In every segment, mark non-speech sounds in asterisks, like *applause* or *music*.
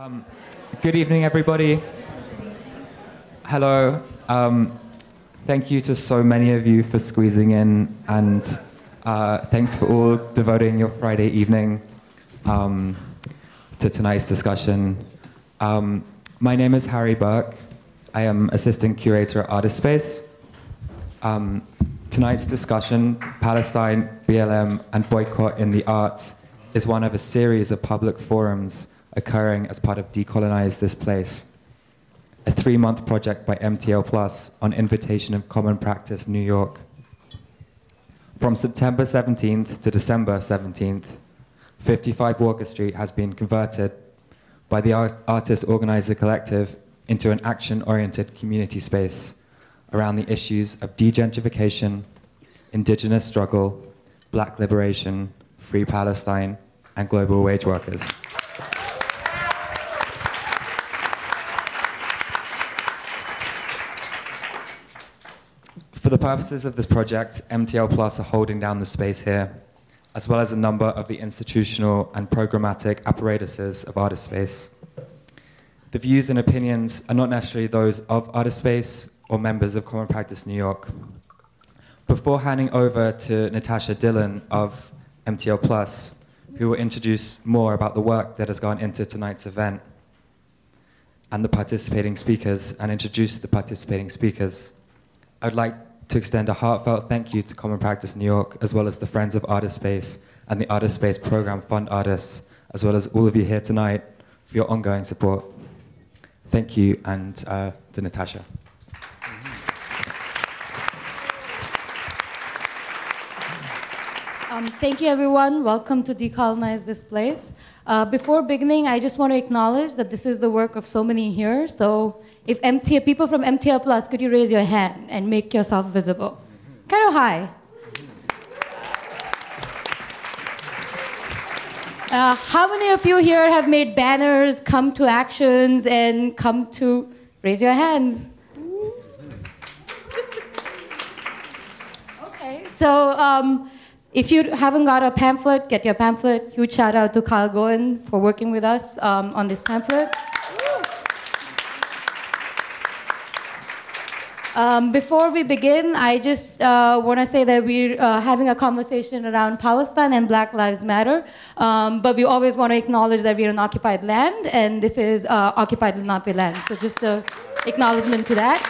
Um, good evening, everybody. Hello. Um, thank you to so many of you for squeezing in, and uh, thanks for all devoting your Friday evening um, to tonight's discussion. Um, my name is Harry Burke. I am assistant curator at Artist Space. Um, tonight's discussion, Palestine, BLM, and boycott in the arts, is one of a series of public forums occurring as part of Decolonize This Place, a three month project by MTL Plus on invitation of Common Practice New York. From September 17th to December 17th, 55 Walker Street has been converted by the Art- Artist Organizer Collective into an action oriented community space around the issues of degentrification, indigenous struggle, black liberation, free Palestine, and global wage workers. For the purposes of this project, MTL Plus are holding down the space here, as well as a number of the institutional and programmatic apparatuses of Artist Space. The views and opinions are not necessarily those of Artist Space or members of Common Practice New York. Before handing over to Natasha Dillon of MTL Plus, who will introduce more about the work that has gone into tonight's event and the participating speakers and introduce the participating speakers, I'd like to extend a heartfelt thank you to Common Practice New York, as well as the Friends of Artist Space and the Artist Space Program Fund Artists, as well as all of you here tonight for your ongoing support. Thank you, and uh, to Natasha. Um, thank you, everyone. Welcome to Decolonize This Place. Uh, before beginning, I just want to acknowledge that this is the work of so many here. So, if MT, people from MTL Plus, could you raise your hand and make yourself visible? Kind of high. Uh, how many of you here have made banners, come to actions, and come to raise your hands? Okay, so um, if you haven't got a pamphlet, get your pamphlet. Huge shout out to Kyle Goen for working with us um, on this pamphlet. Um, before we begin, I just uh, want to say that we're uh, having a conversation around Palestine and Black Lives Matter, um, but we always want to acknowledge that we're on occupied land, and this is uh, occupied Lenape land. So just an acknowledgement to that.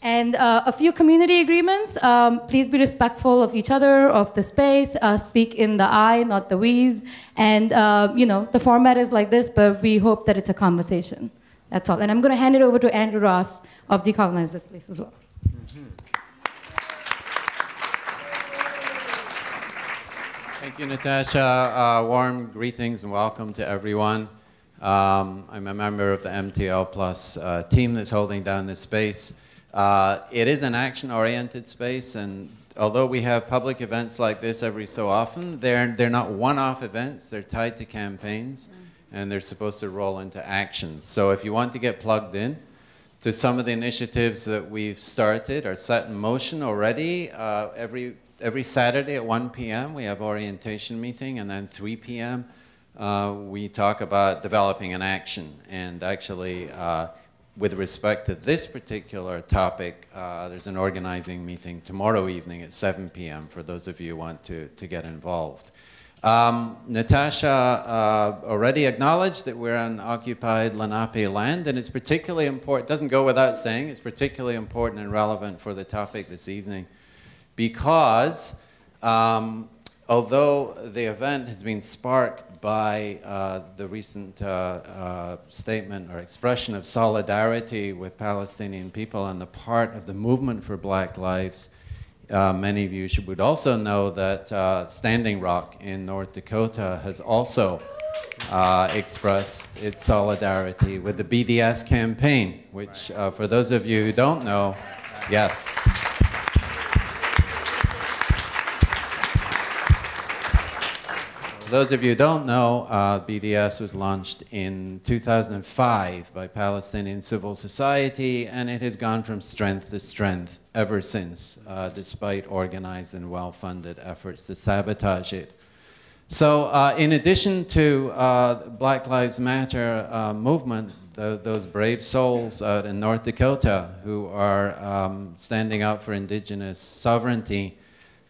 And uh, a few community agreements. Um, please be respectful of each other, of the space. Uh, speak in the I, not the we's. And uh, you know, the format is like this, but we hope that it's a conversation. That's all. And I'm going to hand it over to Andrew Ross of Decolonize This Place as well. Thank you, Natasha. Uh, warm greetings and welcome to everyone. Um, I'm a member of the MTL Plus uh, team that's holding down this space. Uh, it is an action-oriented space, and although we have public events like this every so often, they're, they're not one-off events. They're tied to campaigns, and they're supposed to roll into action. So if you want to get plugged in to some of the initiatives that we've started or set in motion already, uh, every every Saturday at 1 p.m. we have orientation meeting, and then 3 p.m. Uh, we talk about developing an action. And actually, uh, with respect to this particular topic, uh, there's an organizing meeting tomorrow evening at 7 p.m. for those of you who want to, to get involved. Um, Natasha uh, already acknowledged that we're on occupied Lenape land, and it's particularly important, doesn't go without saying, it's particularly important and relevant for the topic this evening because um, although the event has been sparked by uh, the recent uh, uh, statement or expression of solidarity with Palestinian people on the part of the movement for black lives, uh, many of you should, would also know that uh, Standing Rock in North Dakota has also uh, expressed its solidarity with the BDS campaign, which, for those of you who don't know, yes. Those of you who don't know, uh, BDS was launched in 2005 by Palestinian civil society, and it has gone from strength to strength ever since, uh, despite organized and well-funded efforts to sabotage it. So, uh, in addition to uh, Black Lives Matter uh, movement, the, those brave souls in North Dakota who are um, standing up for indigenous sovereignty,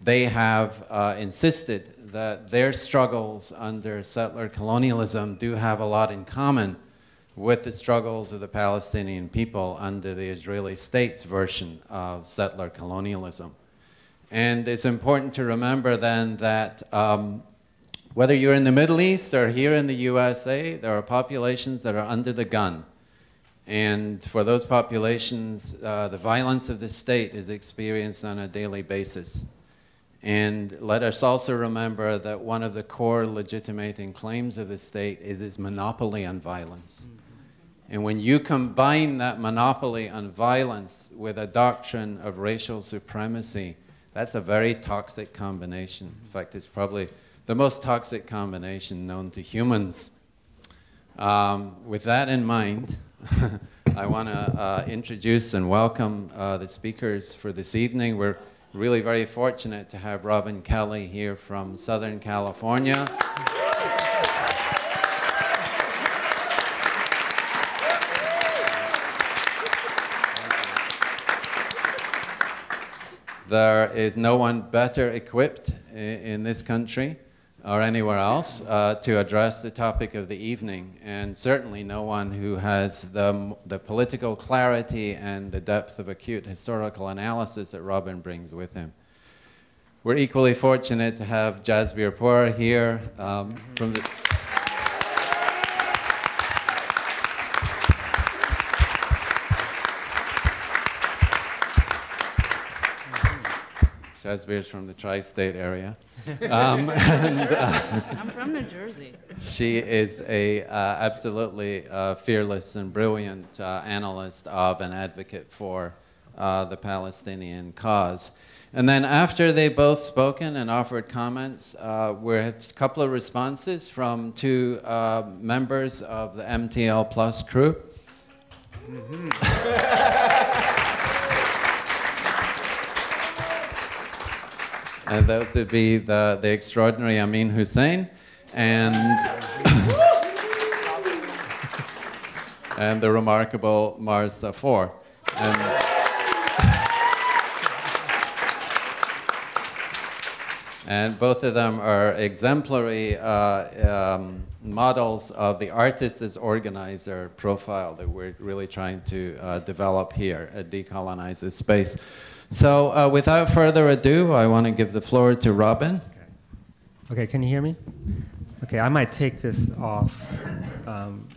they have uh, insisted that their struggles under settler colonialism do have a lot in common with the struggles of the Palestinian people under the Israeli state's version of settler colonialism. And it's important to remember then that um, whether you're in the Middle East or here in the USA, there are populations that are under the gun. And for those populations, uh, the violence of the state is experienced on a daily basis. And let us also remember that one of the core legitimating claims of the state is its monopoly on violence. And when you combine that monopoly on violence with a doctrine of racial supremacy, that's a very toxic combination. In fact, it's probably the most toxic combination known to humans. Um, with that in mind, *laughs* I want to uh, introduce and welcome uh, the speakers for this evening. We're really very fortunate to have Robin Kelley here from Southern California. There is no one better equipped in this country or anywhere else uh, to address the topic of the evening, and certainly no one who has the, the political clarity and the depth of acute historical analysis that Robin brings with him. We're equally fortunate to have Jasbir Puar here um, from the Jasbir's from the tri-state area. *laughs* Um, and, uh, I'm from New Jersey. She is a uh, absolutely uh, fearless and brilliant uh, analyst of and advocate for uh, the Palestinian cause. And then after they both spoken and offered comments, uh, we had a couple of responses from two members of the MTL Plus crew. Mm -hmm. And those would be the, the extraordinary Amin Husain and, *coughs* and the remarkable Marz Saffore. And, and both of them are exemplary uh, um, models of the artist as organizer profile that we're really trying to uh, develop here at Decolonize This Space. So uh, without further ado, I want to give the floor to Robin. Okay. can you hear me? Okay, I might take this off um,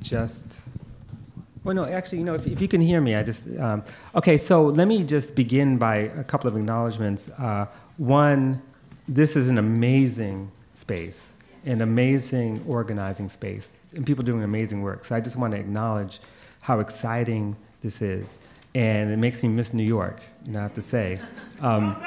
just. Well, no, actually, you know, if, if you can hear me, I just. Um, okay, so let me just begin by a couple of acknowledgments. Uh, one, this is an amazing space, an amazing organizing space, and people doing amazing work. So I just want to acknowledge how exciting this is and it makes me miss New York. You know, I have to say. Um, *laughs*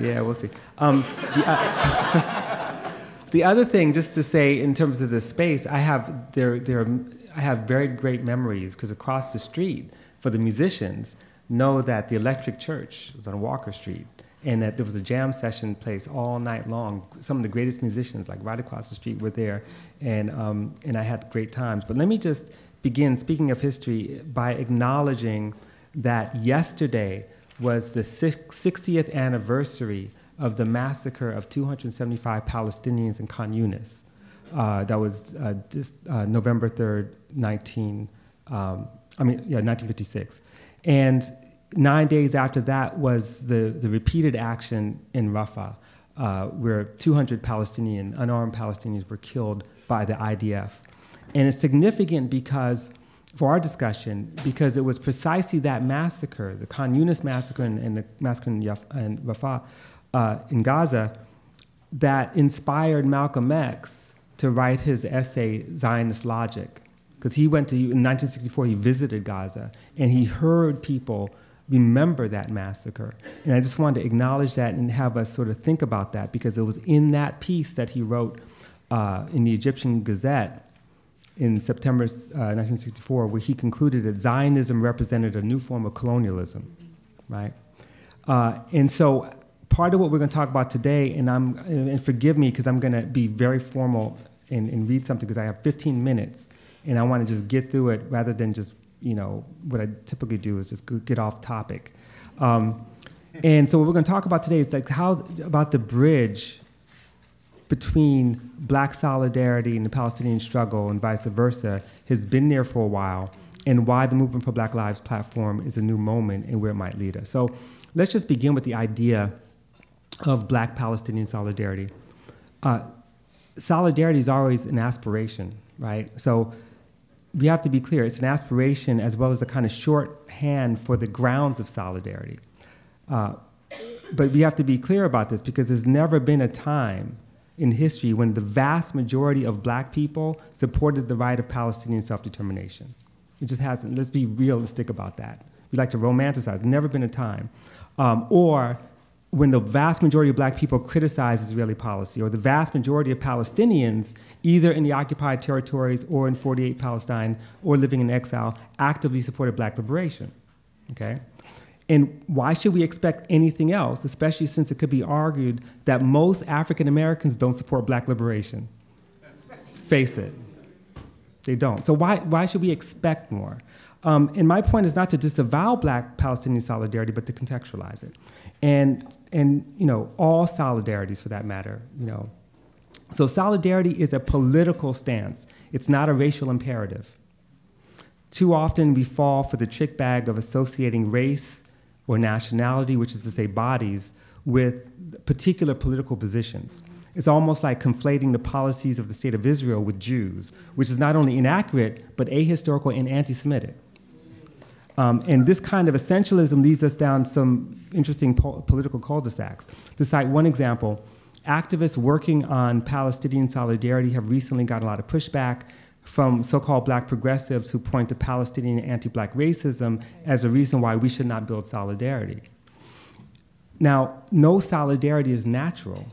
yeah, we'll see. Um, the, uh, *laughs* the, other thing, just to say, in terms of the space, I have there, there, I have very great memories because across the street, for the musicians, know that the Electric Church was on Walker Street, and that there was a jam session place all night long. Some of the greatest musicians, like right across the street, were there, and um, and I had great times. But let me just begin, speaking of history, by acknowledging that yesterday was the 60th anniversary of the massacre of 275 Palestinians in Khan Yunis. Uh, that was uh, just, uh, November 3rd, 19, um, I mean, yeah, 1956. And nine days after that was the, the repeated action in Rafah, uh, where 200 Palestinian, unarmed Palestinians were killed by the IDF. And it's significant because, for our discussion, because it was precisely that massacre, the Khan Yunis massacre and, and the massacre in, Yaf, in Rafah, uh, in Gaza, that inspired Malcolm X to write his essay, Zionist Logic. Because he went to, in 1964, he visited Gaza and he heard people remember that massacre. And I just wanted to acknowledge that and have us sort of think about that because it was in that piece that he wrote uh, in the Egyptian Gazette in September uh, 1964, where he concluded that Zionism represented a new form of colonialism, right? Uh, and so part of what we're going to talk about today, and I'm and forgive me because I'm going to be very formal and, and read something because I have 15 minutes, and I want to just get through it rather than just you know what I typically do is just get off topic. Um, and so what we're going to talk about today is like how about the bridge between black solidarity and the Palestinian struggle and vice versa has been there for a while, and why the Movement for Black Lives platform is a new moment and where it might lead us. So let's just begin with the idea of black Palestinian solidarity. Uh, solidarity is always an aspiration, right? So we have to be clear it's an aspiration as well as a kind of shorthand for the grounds of solidarity. Uh, but we have to be clear about this because there's never been a time in history when the vast majority of black people supported the right of Palestinian self determination. It just hasn't. Let's be realistic about that. We like to romanticize. Never been a time. Um, or when the vast majority of black people criticize Israeli policy, or the vast majority of Palestinians, either in the occupied territories or in 48 Palestine or living in exile, actively supported black liberation. Okay? And why should we expect anything else, especially since it could be argued that most African Americans don't support black liberation? Face it, they don't. So why, why should we expect more? Um, and my point is not to disavow black Palestinian solidarity, but to contextualize it and and you know all solidarities for that matter you know so solidarity is a political stance it's not a racial imperative too often we fall for the trick bag of associating race or nationality which is to say bodies with particular political positions it's almost like conflating the policies of the state of israel with jews which is not only inaccurate but ahistorical and anti-semitic um, and this kind of essentialism leads us down some interesting po political cul-de-sacs. To cite one example, activists working on Palestinian solidarity have recently gotten a lot of pushback from so-called black progressives who point to Palestinian anti-black racism as a reason why we should not build solidarity. Now, no solidarity is natural.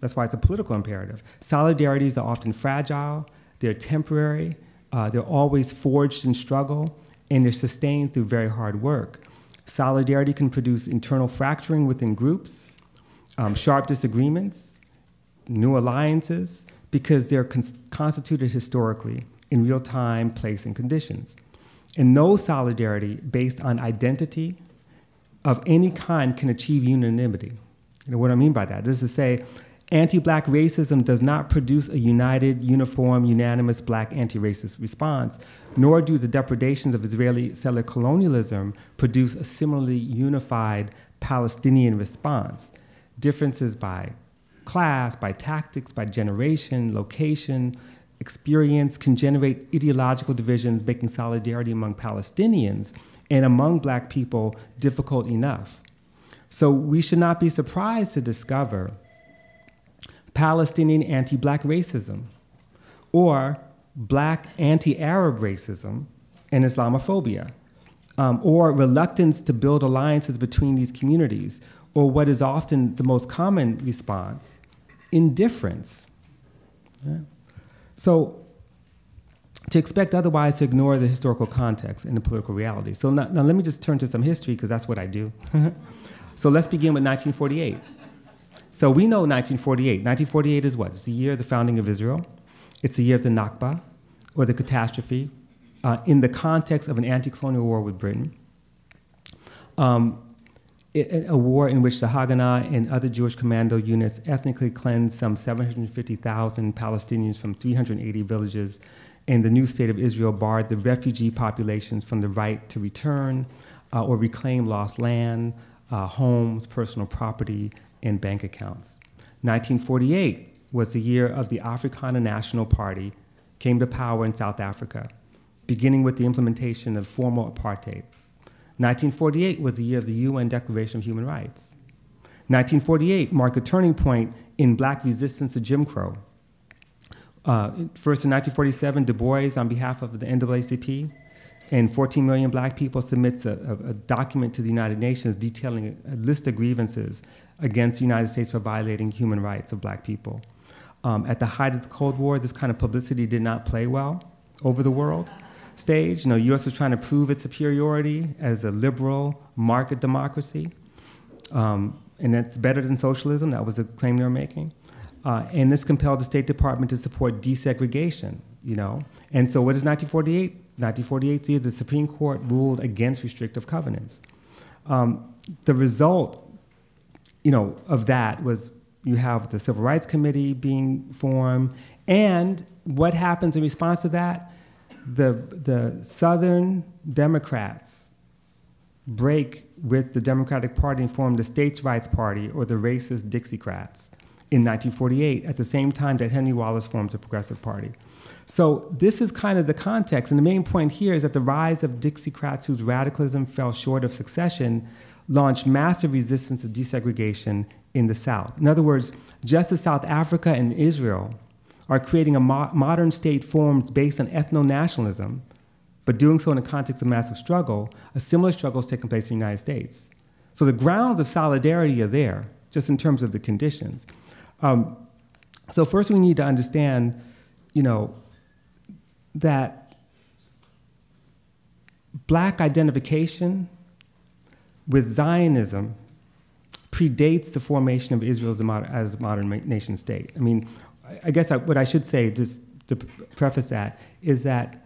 That's why it's a political imperative. Solidarities are often fragile, they're temporary, uh, they're always forged in struggle, and they're sustained through very hard work. Solidarity can produce internal fracturing within groups, um, sharp disagreements, new alliances, because they're constituted historically in real time, place, and conditions. And no solidarity based on identity of any kind can achieve unanimity. Know what I mean by that? Is to say, Anti black racism does not produce a united, uniform, unanimous black anti racist response, nor do the depredations of Israeli settler colonialism produce a similarly unified Palestinian response. Differences by class, by tactics, by generation, location, experience can generate ideological divisions, making solidarity among Palestinians and among black people difficult enough. So we should not be surprised to discover Palestinian anti black racism, or black anti Arab racism and Islamophobia, um, or reluctance to build alliances between these communities, or what is often the most common response, indifference. Yeah. So, to expect otherwise to ignore the historical context and the political reality. So, now, now let me just turn to some history because that's what I do. *laughs* so, let's begin with 1948. So we know 1948. 1948 is what? It's the year of the founding of Israel. It's the year of the Nakba, or the catastrophe, uh, in the context of an anti colonial war with Britain. Um, a war in which the Haganah and other Jewish commando units ethnically cleansed some 750,000 Palestinians from 380 villages, and the new state of Israel barred the refugee populations from the right to return uh, or reclaim lost land, uh, homes, personal property, and bank accounts. 1948 was the year of the Afrikaner National Party came to power in South Africa, beginning with the implementation of formal apartheid. 1948 was the year of the UN Declaration of Human Rights. 1948 marked a turning point in black resistance to Jim Crow. Uh, first in 1947, Du Bois, on behalf of the NAACP, and 14 million black people submits a, a, a, document to the United Nations detailing a, list of grievances against the United States for violating human rights of black people. Um, at the height of the Cold War, this kind of publicity did not play well over the world stage. You know, U.S. was trying to prove its superiority as a liberal market democracy. Um, and that's better than socialism. That was the claim they were making. Uh, and this compelled the State Department to support desegregation, you know. And so what is 1948? 1948 see the Supreme Court ruled against restrictive covenants. Um, the result, you know, of that was you have the Civil Rights Committee being formed, and what happens in response to that? The, the Southern Democrats break with the Democratic Party and form the States Rights Party or the racist Dixiecrats in 1948 at the same time that Henry Wallace forms the Progressive Party. So this is kind of the context, and the main point here is that the rise of Dixiecrats whose radicalism fell short of succession launched massive resistance to desegregation in the South. In other words, just as South Africa and Israel are creating a mo modern state formed based on ethno-nationalism, but doing so in the context of massive struggle, a similar struggle is taking place in the United States. So the grounds of solidarity are there, just in terms of the conditions. Um, so first we need to understand, you know, that black identification with Zionism predates the formation of Israel as a modern, as a modern nation state. I mean, I guess I, what I should say, just to preface that, is that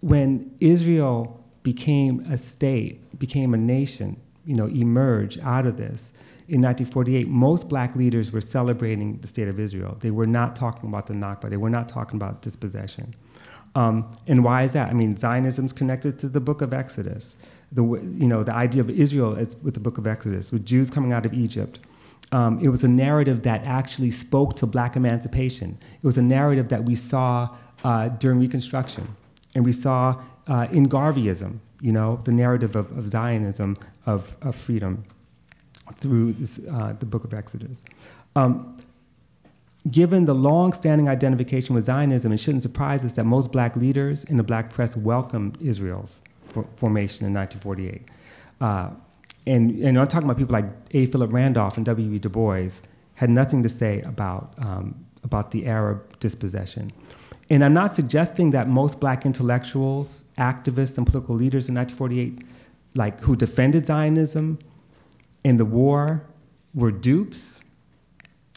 when Israel became a state, became a nation, you know, emerged out of this, in 1948, most black leaders were celebrating the state of Israel. They were not talking about the Nakba. They were not talking about dispossession. Um, and why is that? I mean, Zionism is connected to the book of Exodus. The, you know, the idea of Israel is with the book of Exodus, with Jews coming out of Egypt. Um, it was a narrative that actually spoke to black emancipation. It was a narrative that we saw uh, during Reconstruction. And we saw uh, in Garveyism, you know, the narrative of, of Zionism, of, of freedom through this, uh, the book of Exodus. Um, given the long-standing identification with Zionism, it shouldn't surprise us that most black leaders in the black press welcomed Israel's for formation in 1948. And, and I'm talking about people like A. Philip Randolph and W. E. Du Bois had nothing to say about, um, about the Arab dispossession. And I'm not suggesting that most black intellectuals, activists, and political leaders in 1948, like who defended Zionism in the war, were dupes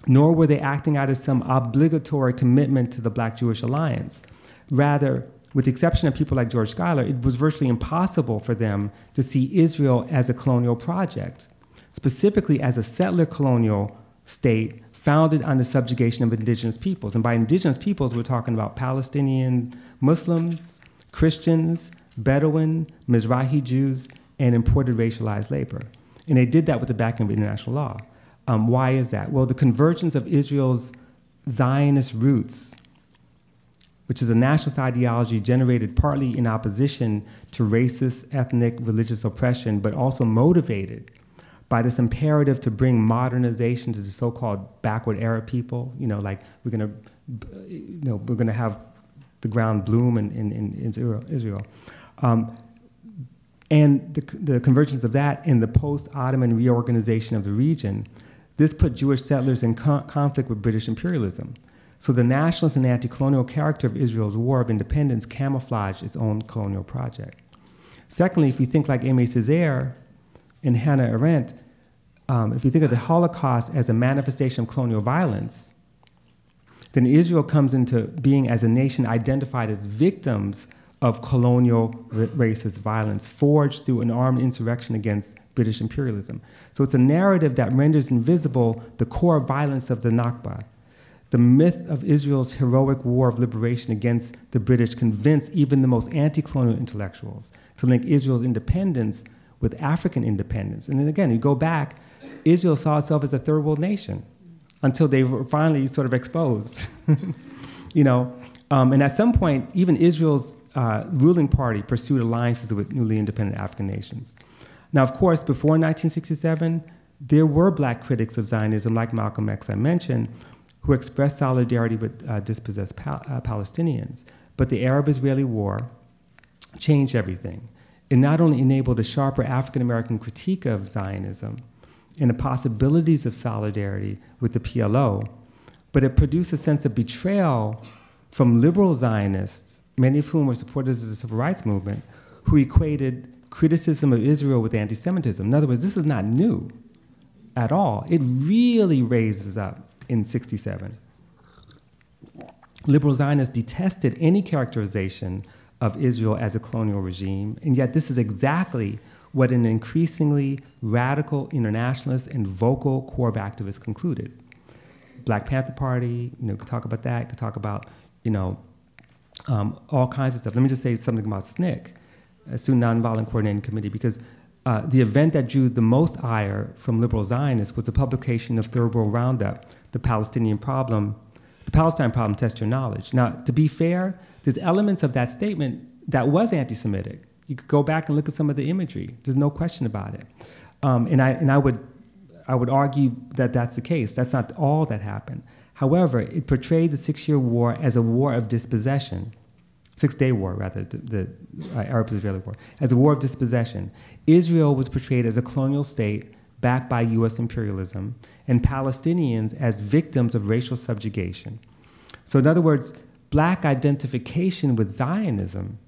nor were they acting out of some obligatory commitment to the Black Jewish alliance. Rather, with the exception of people like George Schuyler, it was virtually impossible for them to see Israel as a colonial project, specifically as a settler colonial state founded on the subjugation of indigenous peoples. And by indigenous peoples, we're talking about Palestinian Muslims, Christians, Bedouin, Mizrahi Jews, and imported racialized labor. And they did that with the backing of international law. Um, why is that? Well, the convergence of Israel's Zionist roots, which is a nationalist ideology generated partly in opposition to racist, ethnic, religious oppression, but also motivated by this imperative to bring modernization to the so-called backward Arab people. You know, like we're gonna, you know, we're gonna have the ground bloom in, in, in Israel. Um, and the, the convergence of that in the post-Ottoman reorganization of the region this put Jewish settlers in conflict with British imperialism. So the nationalist and anti-colonial character of Israel's war of independence camouflaged its own colonial project. Secondly, if we think like Aimé Césaire and Hannah Arendt, um, if we think of the Holocaust as a manifestation of colonial violence, then Israel comes into being as a nation identified as victims of colonial racist violence forged through an armed insurrection against British imperialism. So it's a narrative that renders invisible the core violence of the Nakba. The myth of Israel's heroic war of liberation against the British convinced even the most anti colonial intellectuals to link Israel's independence with African independence. And then again, you go back, Israel saw itself as a third world nation until they were finally sort of exposed. *laughs* you know, um, and at some point, even Israel's uh, ruling party pursued alliances with newly independent African nations. Now, of course, before 1967, there were black critics of Zionism, like Malcolm X, I mentioned, who expressed solidarity with uh, dispossessed uh, Palestinians. But the Arab Israeli War changed everything. It not only enabled a sharper African American critique of Zionism and the possibilities of solidarity with the PLO, but it produced a sense of betrayal from liberal Zionists, many of whom were supporters of the civil rights movement, who equated criticism of Israel with anti Semitism. In other words, this is not new. at all. It really raises up in 67. Liberal Zionists detested any characterization of Israel as a colonial regime, and yet this is exactly what an increasingly radical internationalist and vocal core of activists concluded. Black Panther Party, you know, could talk about that, could talk about, you know, um, all kinds of stuff. Let me just say something about SNCC, a Student Nonviolent Coordinating Committee, because uh, the event that drew the most ire from liberal Zionists was the publication of Third World Roundup, the Palestinian problem, the Palestine problem, test your knowledge. Now, to be fair, there's elements of that statement that was anti-Semitic. You could go back and look at some of the imagery. There's no question about it. Um, and I, and I, would, I would argue that that's the case. That's not all that happened. However, it portrayed the Six-Year War as a war of dispossession, Six-Day War, rather, the, the uh, Arab-Israeli War, as a war of dispossession. Israel was portrayed as a colonial state backed by U.S. imperialism, and Palestinians as victims of racial subjugation. So, in other words, black identification with Zionism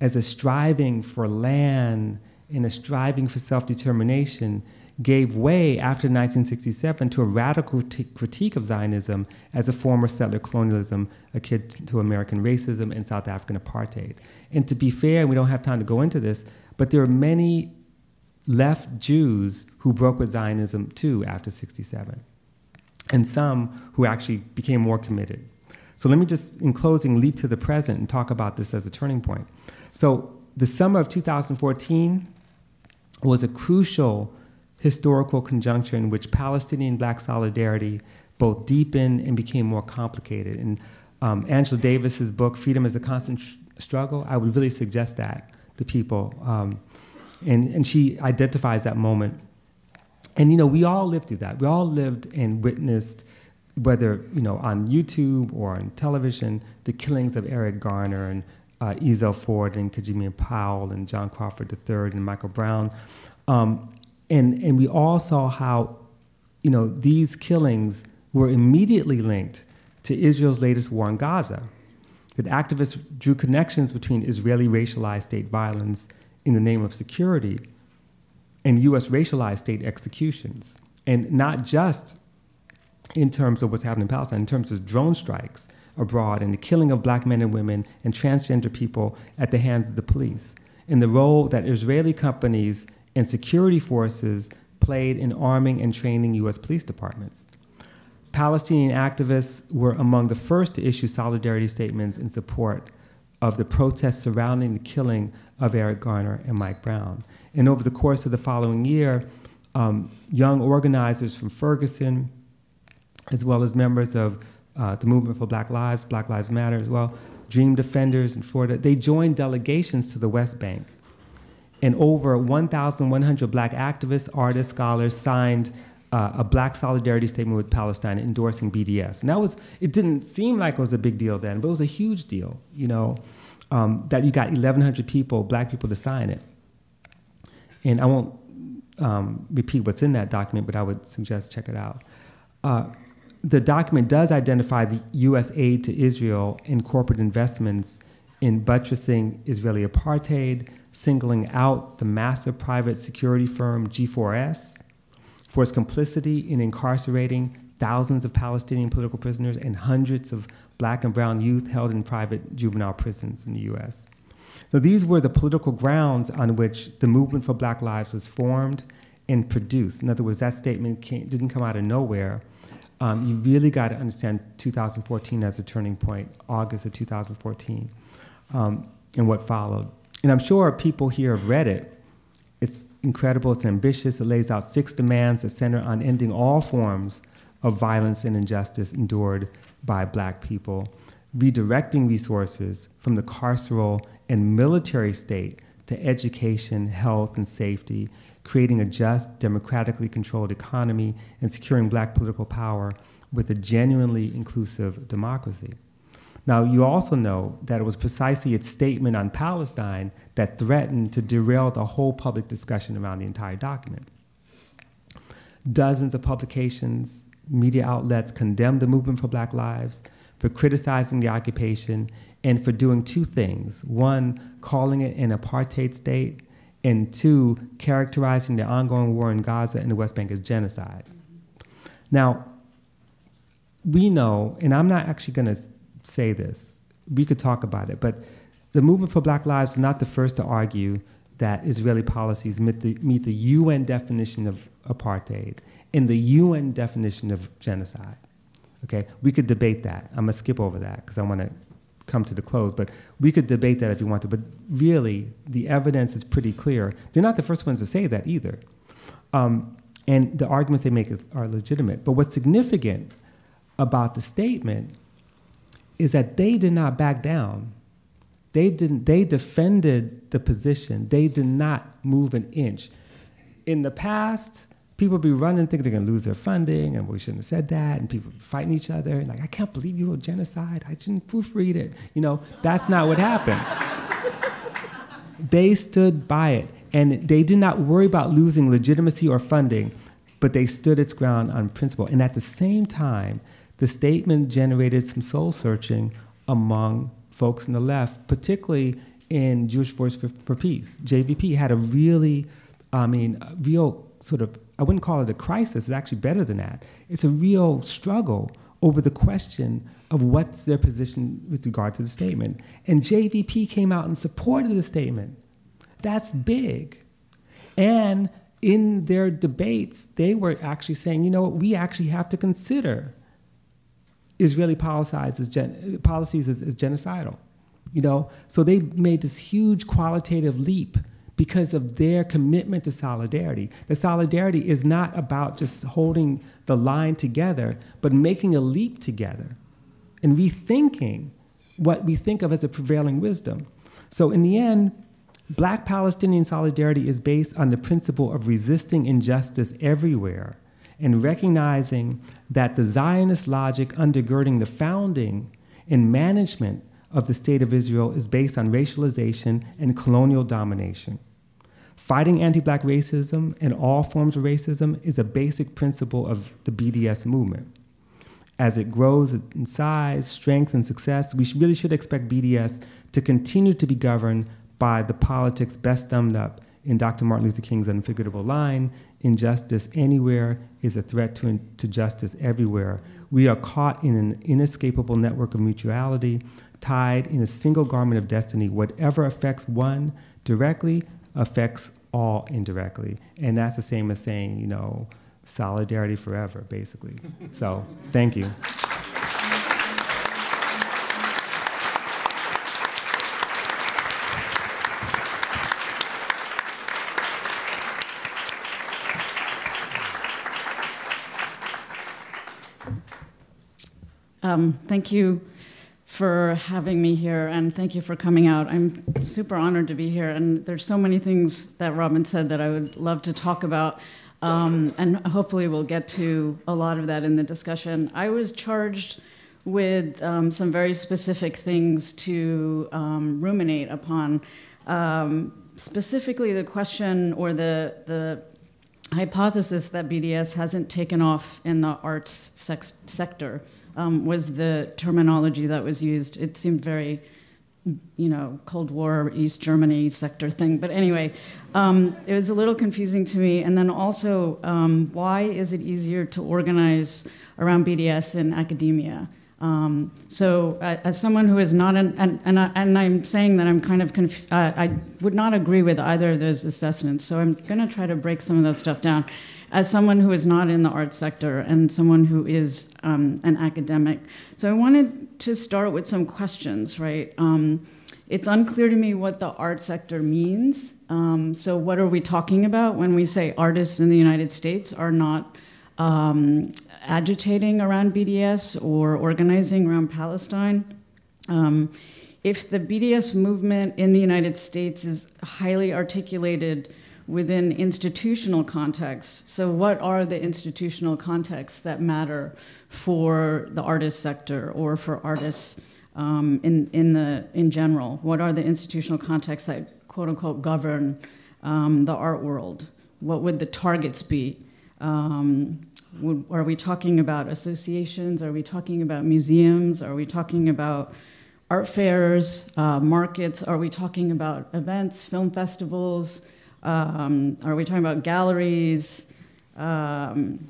as a striving for land and a striving for self determination gave way after 1967 to a radical critique of Zionism as a form of settler colonialism akin to American racism and South African apartheid. And to be fair, we don't have time to go into this, but there are many left Jews who broke with Zionism too after 67, and some who actually became more committed. So let me just, in closing, leap to the present and talk about this as a turning point. So the summer of 2014 was a crucial historical conjuncture in which Palestinian black solidarity both deepened and became more complicated. And um, Angela Davis's book, Freedom is a Constant Struggle, I would really suggest that to people. Um, and, and she identifies that moment. And you know, we all lived through that. We all lived and witnessed, whether you know on YouTube or on television, the killings of Eric Garner and uh, Ezell Ford and Kajieme Powell and John Crawford III and Michael Brown. Um, and, and we all saw how, you know, these killings were immediately linked to Israel's latest war in Gaza. That activists drew connections between Israeli racialized state violence in the name of security and US racialized state executions. And not just in terms of what's happening in Palestine, in terms of drone strikes abroad and the killing of black men and women and transgender people at the hands of the police, and the role that Israeli companies and security forces played in arming and training US police departments. Palestinian activists were among the first to issue solidarity statements in support of the protests surrounding the killing of Eric Garner and Mike Brown. And over the course of the following year, um, young organizers from Ferguson, as well as members of uh, the Movement for Black Lives, Black Lives Matter as well, Dream Defenders in Florida, they joined delegations to the West Bank and over 1,100 black activists, artists, scholars signed uh, a black solidarity statement with Palestine endorsing BDS. And that was, it didn't seem like it was a big deal then, but it was a huge deal, you know, um, that you got 1,100 people, black people, to sign it. And I won't um, repeat what's in that document, but I would suggest check it out. Uh, the document does identify the U.S. aid to Israel and corporate investments in buttressing Israeli apartheid, singling out the massive private security firm G4S for its complicity in incarcerating thousands of Palestinian political prisoners and hundreds of black and brown youth held in private juvenile prisons in the US. So these were the political grounds on which the movement for Black Lives was formed and produced. In other words, that statement came, didn't come out of nowhere. Um, you really got to understand 2014 as a turning point, August of 2014, um, and what followed. And I'm sure people here have read it. It's incredible, it's ambitious, it lays out six demands that center on ending all forms of violence and injustice endured by black people, redirecting resources from the carceral and military state to education, health, and safety, creating a just, democratically controlled economy, and securing black political power with a genuinely inclusive democracy. Now, you also know that it was precisely its statement on Palestine that threatened to derail the whole public discussion around the entire document. Dozens of publications, media outlets condemned the movement for Black Lives for criticizing the occupation and for doing two things. One, calling it an apartheid state, and two, characterizing the ongoing war in Gaza and the West Bank as genocide. Now, we know, and I'm not actually going to say this, we could talk about it, but the movement for Black Lives is not the first to argue that Israeli policies meet the, meet the UN definition of apartheid and the UN definition of genocide. Okay, we could debate that. I'm gonna skip over that because I want to come to the close, but we could debate that if you want to. But really, the evidence is pretty clear. They're not the first ones to say that either. Um, and the arguments they make is, are legitimate. But what's significant about the statement is that they did not back down. They didn't. They defended the position. They did not move an inch. In the past, people be running, thinking they're gonna lose their funding, and we shouldn't have said that, and people fighting each other, and like, I can't believe you wrote genocide. I didn't proofread it. You know, that's not what happened. *laughs* they stood by it, and they did not worry about losing legitimacy or funding, but they stood its ground on principle. And at the same time, the statement generated some soul searching among folks on the left, particularly in Jewish Voice for, for Peace. JVP had a really, I mean, real sort of I wouldn't call it a crisis, it's actually better than that. It's a real struggle over the question of what's their position with regard to the statement. And JVP came out in support of the statement. That's big. And in their debates, they were actually saying, you know what, we actually have to consider Israeli policies as, gen- policies as, as genocidal. You know, so they made this huge qualitative leap because of their commitment to solidarity. The solidarity is not about just holding the line together, but making a leap together and rethinking what we think of as a prevailing wisdom. So, in the end, Black Palestinian solidarity is based on the principle of resisting injustice everywhere and recognizing that the Zionist logic undergirding the founding and management of the State of Israel is based on racialization and colonial domination. Fighting anti black racism and all forms of racism is a basic principle of the BDS movement. As it grows in size, strength, and success, we really should expect BDS to continue to be governed by the politics best summed up in Dr. Martin Luther King's unfigurable line injustice anywhere is a threat to, to justice everywhere. We are caught in an inescapable network of mutuality, tied in a single garment of destiny. Whatever affects one directly affects all indirectly. And that's the same as saying, you know, solidarity forever, basically. *laughs* so, thank you. Um, thank you for having me here and thank you for coming out. I'm super honored to be here, and there's so many things that Robin said that I would love to talk about. Um, and hopefully, we'll get to a lot of that in the discussion. I was charged with um, some very specific things to um, ruminate upon. Um, specifically, the question or the, the hypothesis that BDS hasn't taken off in the arts sector um, was the terminology that was used. It seemed very, you know, Cold War, East Germany sector thing. But anyway, um, it was a little confusing to me. And then also, um, why is it easier to organize around BDS in academia? Um, so, uh, as someone who is not an, and, I'm saying that I'm kind of, conf- uh, I would not agree with either of those assessments. So, I'm going to try to break some of that stuff down as someone who is not in the arts sector and someone who is um, an academic. So I wanted to start with some questions, right? Um, it's unclear to me what the art sector means. Um, so what are we talking about when we say artists in the United States are not um, agitating around BDS or organizing around Palestine? Um, if the BDS movement in the United States is highly articulated within institutional contexts. So, what are the institutional contexts that matter for the artist sector or for artists um, in, in, the, in general? What are the institutional contexts that, quote unquote, govern um, the art world? What would the targets be? Um, would, are we talking about associations? Are we talking about museums? Are we talking about art fairs, uh, markets? Are we talking about events, film festivals? Um, are we talking about galleries? Um,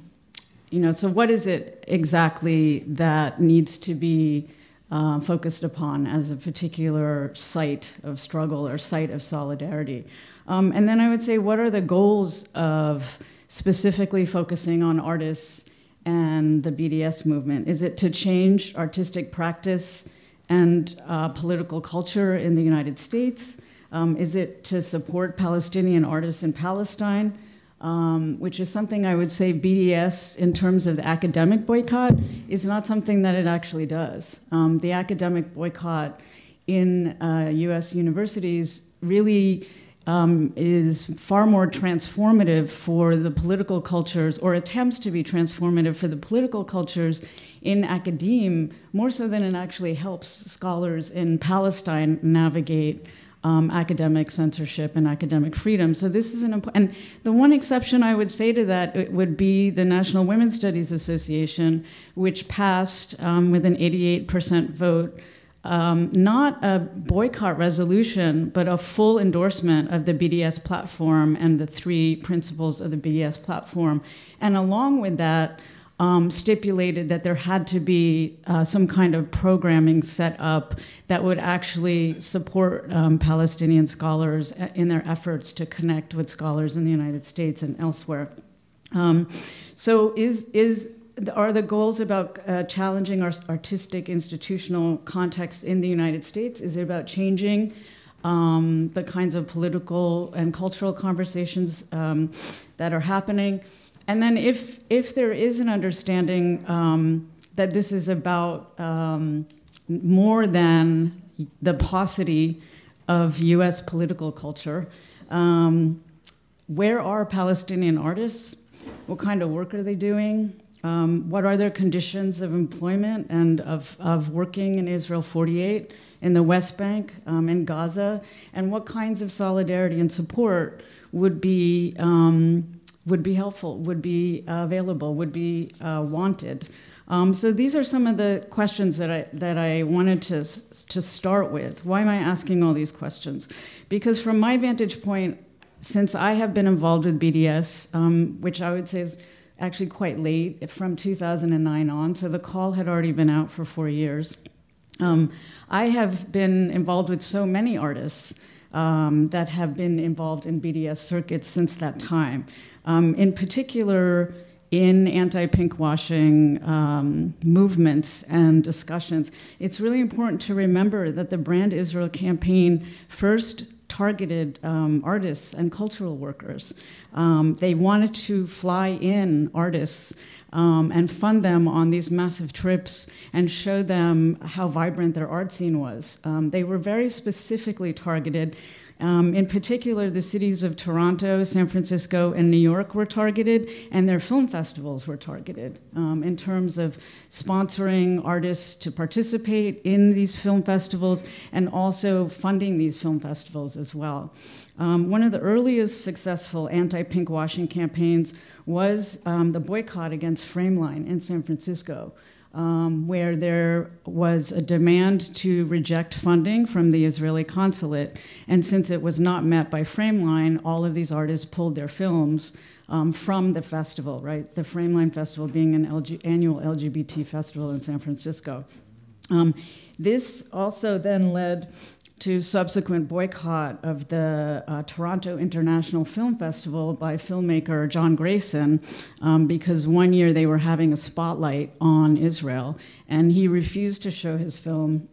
you know, so what is it exactly that needs to be uh, focused upon as a particular site of struggle or site of solidarity? Um, and then I would say, what are the goals of specifically focusing on artists and the BDS movement? Is it to change artistic practice and uh, political culture in the United States? Um, is it to support Palestinian artists in Palestine? Um, which is something I would say BDS, in terms of the academic boycott, is not something that it actually does. Um, the academic boycott in uh, US universities really um, is far more transformative for the political cultures, or attempts to be transformative for the political cultures in academe, more so than it actually helps scholars in Palestine navigate. Um, academic censorship and academic freedom. So this is an important. And the one exception I would say to that would be the National Women's Studies Association, which passed um, with an 88% vote um, not a boycott resolution, but a full endorsement of the BDS platform and the three principles of the BDS platform. And along with that, um, stipulated that there had to be uh, some kind of programming set up that would actually support um, Palestinian scholars in their efforts to connect with scholars in the United States and elsewhere. Um, so, is is are the goals about uh, challenging our artistic institutional context in the United States? Is it about changing um, the kinds of political and cultural conversations um, that are happening? And then, if if there is an understanding um, that this is about um, more than the paucity of U.S. political culture, um, where are Palestinian artists? What kind of work are they doing? Um, what are their conditions of employment and of, of working in Israel 48, in the West Bank, um, in Gaza, and what kinds of solidarity and support would be, um, would be helpful, would be uh, available, would be uh, wanted? Um, so these are some of the questions that I, that I wanted to, to start with. Why am I asking all these questions? Because from my vantage point, since I have been involved with BDS, um, which I would say is actually quite late from 2009 on, so the call had already been out for four years. Um, I have been involved with so many artists um, that have been involved in BDS circuits since that time. Um, in particular, in anti pinkwashing um, movements and discussions, it's really important to remember that the Brand Israel campaign first targeted um, artists and cultural workers. Um, they wanted to fly in artists um, and fund them on these massive trips and show them how vibrant their art scene was. Um, they were very specifically targeted um, in particular, the cities of Toronto, San Francisco, and New York were targeted, and their film festivals were targeted um, in terms of sponsoring artists to participate in these film festivals and also funding these film festivals as well. Um, one of the earliest successful anti pinkwashing campaigns was um, the boycott against Frameline in San Francisco um, where there was a demand to reject funding from the Israeli consulate. And since it was not met by Frameline, all of these artists pulled their films um, from the festival, right? The Frameline Festival being an LG, annual LGBT festival in San Francisco. Um, this also then led to subsequent boycott of the uh, Toronto International Film Festival by filmmaker John Greyson um, because one year they were having a spotlight on Israel and he refused to show his film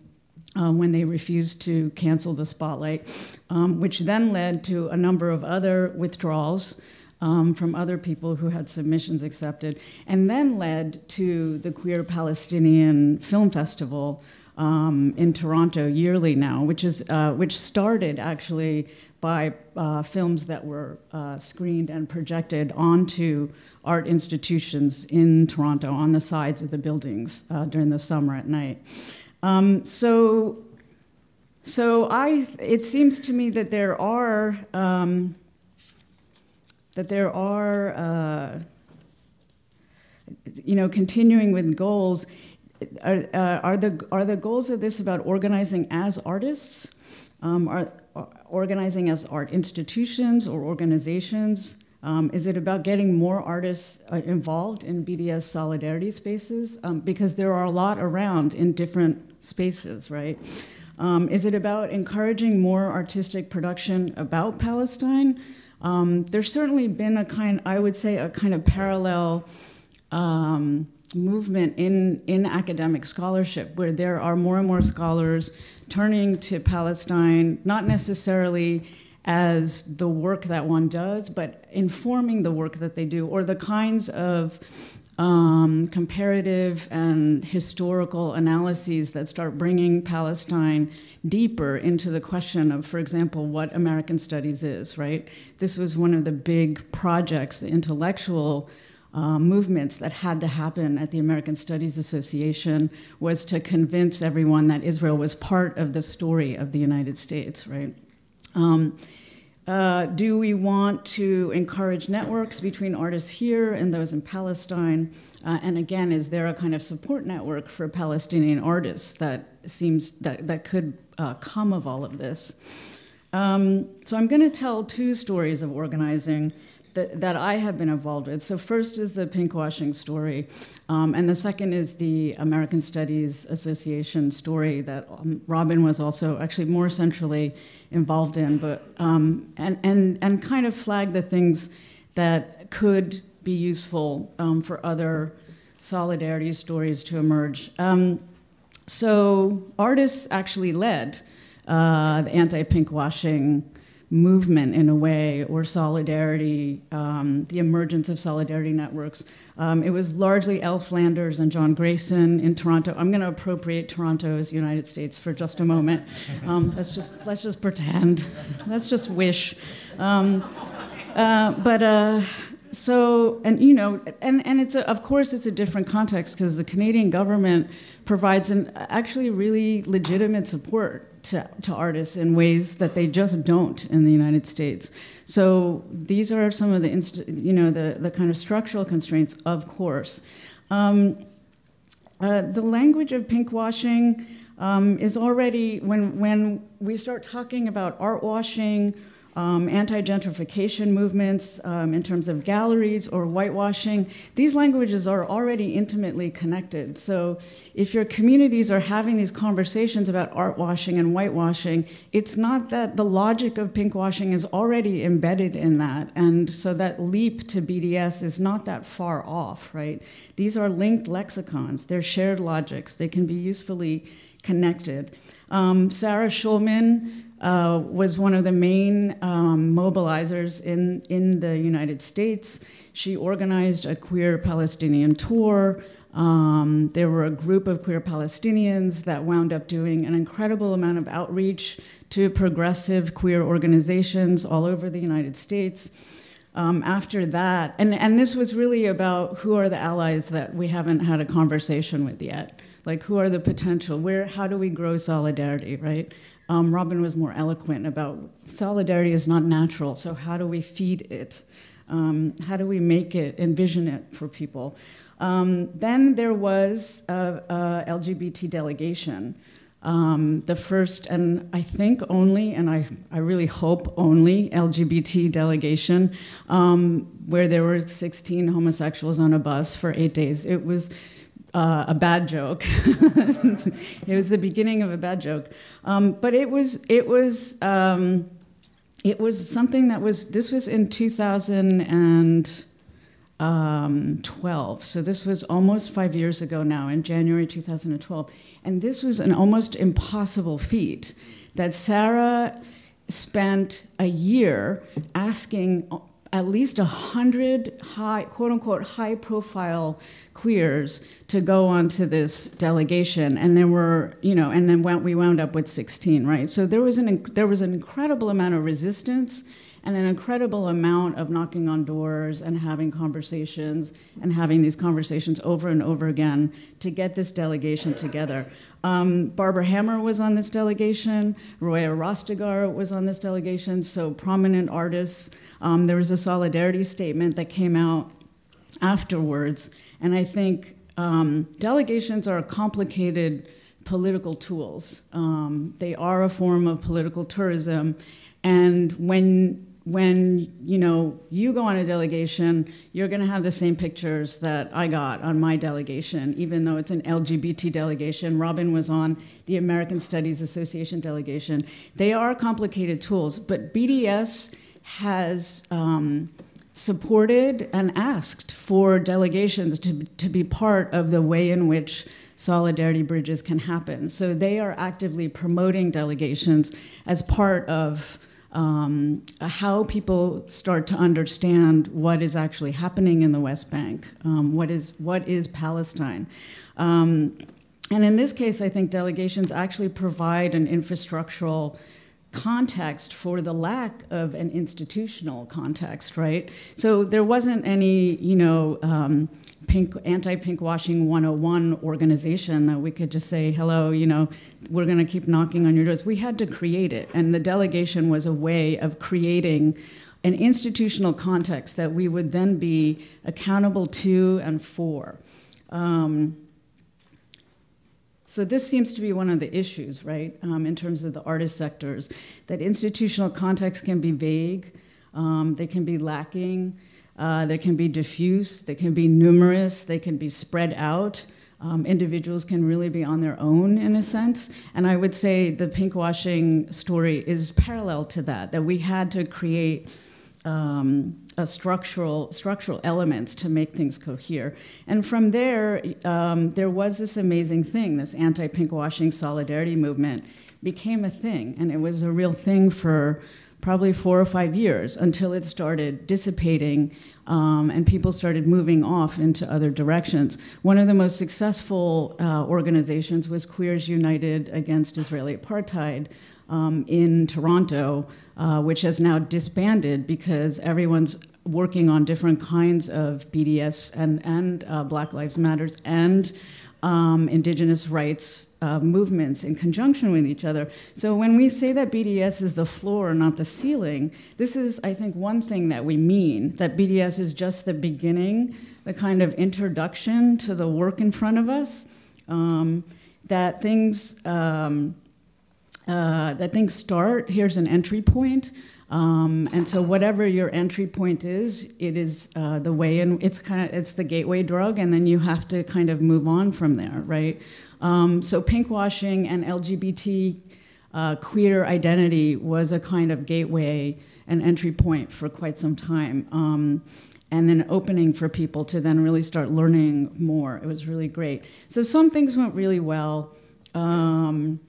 uh, when they refused to cancel the spotlight, um, which then led to a number of other withdrawals. Um, from other people who had submissions accepted, and then led to the Queer Palestinian Film Festival, um, in Toronto yearly now, which is uh, which started actually by uh, films that were uh, screened and projected onto art institutions in Toronto on the sides of the buildings uh, during the summer at night. Um, so, so I it seems to me that there are um, that there are uh, you know continuing with goals are, uh, are, the, are the goals of this about organizing as artists? Um, are, uh, organizing as art institutions or organizations? Um, is it about getting more artists uh, involved in BDS solidarity spaces? Um, because there are a lot around in different spaces, right? Um, is it about encouraging more artistic production about Palestine? Um, there's certainly been a kind, I would say, a kind of parallel um, movement in, in academic scholarship where there are more and more scholars turning to Palestine, not necessarily as the work that one does, but informing the work that they do, or the kinds of um, comparative and historical analyses that start bringing Palestine deeper into the question of, for example, what American studies is, right? This was one of the big projects, the intellectual uh, movements that had to happen at the American Studies Association was to convince everyone that Israel was part of the story of the United States, right? Um, uh, do we want to encourage networks between artists here and those in Palestine? Uh, and again, is there a kind of support network for Palestinian artists that seems that, that could uh, come of all of this? Um, so I'm going to tell two stories of organizing that, I have been involved with. So, first is the pinkwashing story, um, and the second is the American Studies Association story that um, Robin was also actually more centrally involved in, but um, and, and, and kind of flag the things that could be useful um, for other solidarity stories to emerge. Um, so, artists actually led uh, the anti pinkwashing movement in a way, or solidarity, um, the emergence of solidarity networks. Um, it was largely Elle Flanders and John Greyson in Toronto. I'm going to appropriate Toronto as United States for just a moment. Um, let's just let's just pretend. Let's just wish. Um, uh, but. Uh, so and you know and, and it's a, of course it's a different context because the canadian government provides an actually really legitimate support to, to artists in ways that they just don't in the United States. So these are some of the you know the, the kind of structural constraints, of course. Um, uh, the language of pinkwashing um, is already when when we start talking about art washing um, anti gentrification movements um, in terms of galleries or whitewashing. These languages are already intimately connected. So, if your communities are having these conversations about art washing and whitewashing, it's not that the logic of pinkwashing is already embedded in that. And so, that leap to BDS is not that far off, right? These are linked lexicons, they're shared logics, they can be usefully connected. Um, Sarah Schulman uh, was one of the main um, mobilizers in, in the United States. She organized a queer Palestinian tour. Um, there were a group of queer Palestinians that wound up doing an incredible amount of outreach to progressive queer organizations all over the United States. Um, after that, and, and this was really about who are the allies that we haven't had a conversation with yet. Like, who are the potential? Where, how do we grow solidarity, right? Um, Robin was more eloquent about solidarity is not natural, so how do we feed it? Um, how do we make it, envision it for people? Um, then there was a, a LGBT delegation, um, the first and I think only, and I, I really hope only, LGBT delegation, um, where there were 16 homosexuals on a bus for eight days. It was uh, a bad joke. *laughs* it was the beginning of a bad joke, um, but it was it was um, it was something that was. This was in 2012, um, so this was almost five years ago now, in January 2012, and this was an almost impossible feat that Sarah spent a year asking at least a hundred high, quote unquote, high profile queers to go onto this delegation, and there were, you know, and then we wound up with 16, right? So there was an there was an incredible amount of resistance and an incredible amount of knocking on doors and having conversations and having these conversations over and over again to get this delegation together. Um, Barbara Hammer was on this delegation. Roya Rastegar was on this delegation. So prominent artists. Um, there was a solidarity statement that came out afterwards, and I think um, delegations are complicated political tools. Um, they are a form of political tourism, and when when you know you go on a delegation, you're going to have the same pictures that I got on my delegation, even though it's an LGBT delegation. Robin was on the American Studies Association delegation. They are complicated tools, but BDS has um, supported and asked for delegations to, to be part of the way in which solidarity bridges can happen. So they are actively promoting delegations as part of um, how people start to understand what is actually happening in the West Bank, um, what is what is Palestine. Um, and in this case, I think delegations actually provide an infrastructural context for the lack of an institutional context, right? So there wasn't any, you know, um, pink anti-pinkwashing 101 organization that we could just say, hello, you know, we're going to keep knocking on your doors. We had to create it, and the delegation was a way of creating an institutional context that we would then be accountable to and for. Um, so this seems to be one of the issues, right, um, in terms of the artist sectors, that institutional context can be vague, um, they can be lacking, uh, they can be diffuse, they can be numerous, they can be spread out. Um, individuals can really be on their own in a sense. And I would say the pinkwashing story is parallel to that, that we had to create um, a structural structural elements to make things cohere. And from there, um, there was this amazing thing. This anti-pinkwashing solidarity movement became a thing, and it was a real thing for probably four or five years until it started dissipating um, and people started moving off into other directions. One of the most successful uh, organizations was Queers United Against Israeli Apartheid, um, in Toronto, uh, which has now disbanded because everyone's working on different kinds of BDS and, and uh, Black Lives Matters and um, indigenous rights uh, movements in conjunction with each other. So when we say that BDS is the floor, not the ceiling, this is, I think, one thing that we mean that BDS is just the beginning, the kind of introduction to the work in front of us. Um, that things um, uh, that things start. Here's an entry point. Um, and so whatever your entry point is, it is uh, the way and it's kind of it's the gateway drug, and then you have to kind of move on from there, right? Um, so pinkwashing and LGBT uh, queer identity was a kind of gateway and entry point for quite some time. Um, and then opening for people to then really start learning more. It was really great. So some things went really well. Um,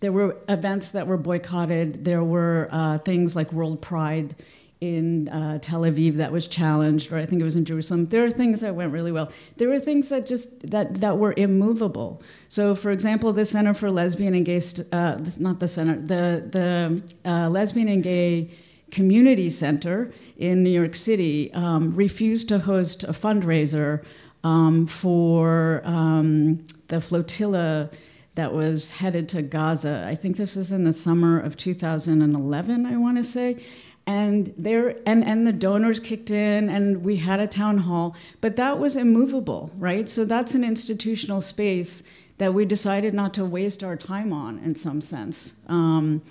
there were events that were boycotted. There were uh, things like World Pride in uh, Tel Aviv that was challenged, or I think it was in Jerusalem. There are things that went really well. There were things that just that that were immovable. So, for example, the Center for Lesbian and Gay, uh, not the center, the the uh, Lesbian and Gay Community Center in New York City um, refused to host a fundraiser um, for um, the flotilla that was headed to Gaza. I think this was in the summer of 2011, I want to say. And there and, and the donors kicked in and we had a town hall, but that was immovable, right? So that's an institutional space that we decided not to waste our time on in some sense. Um,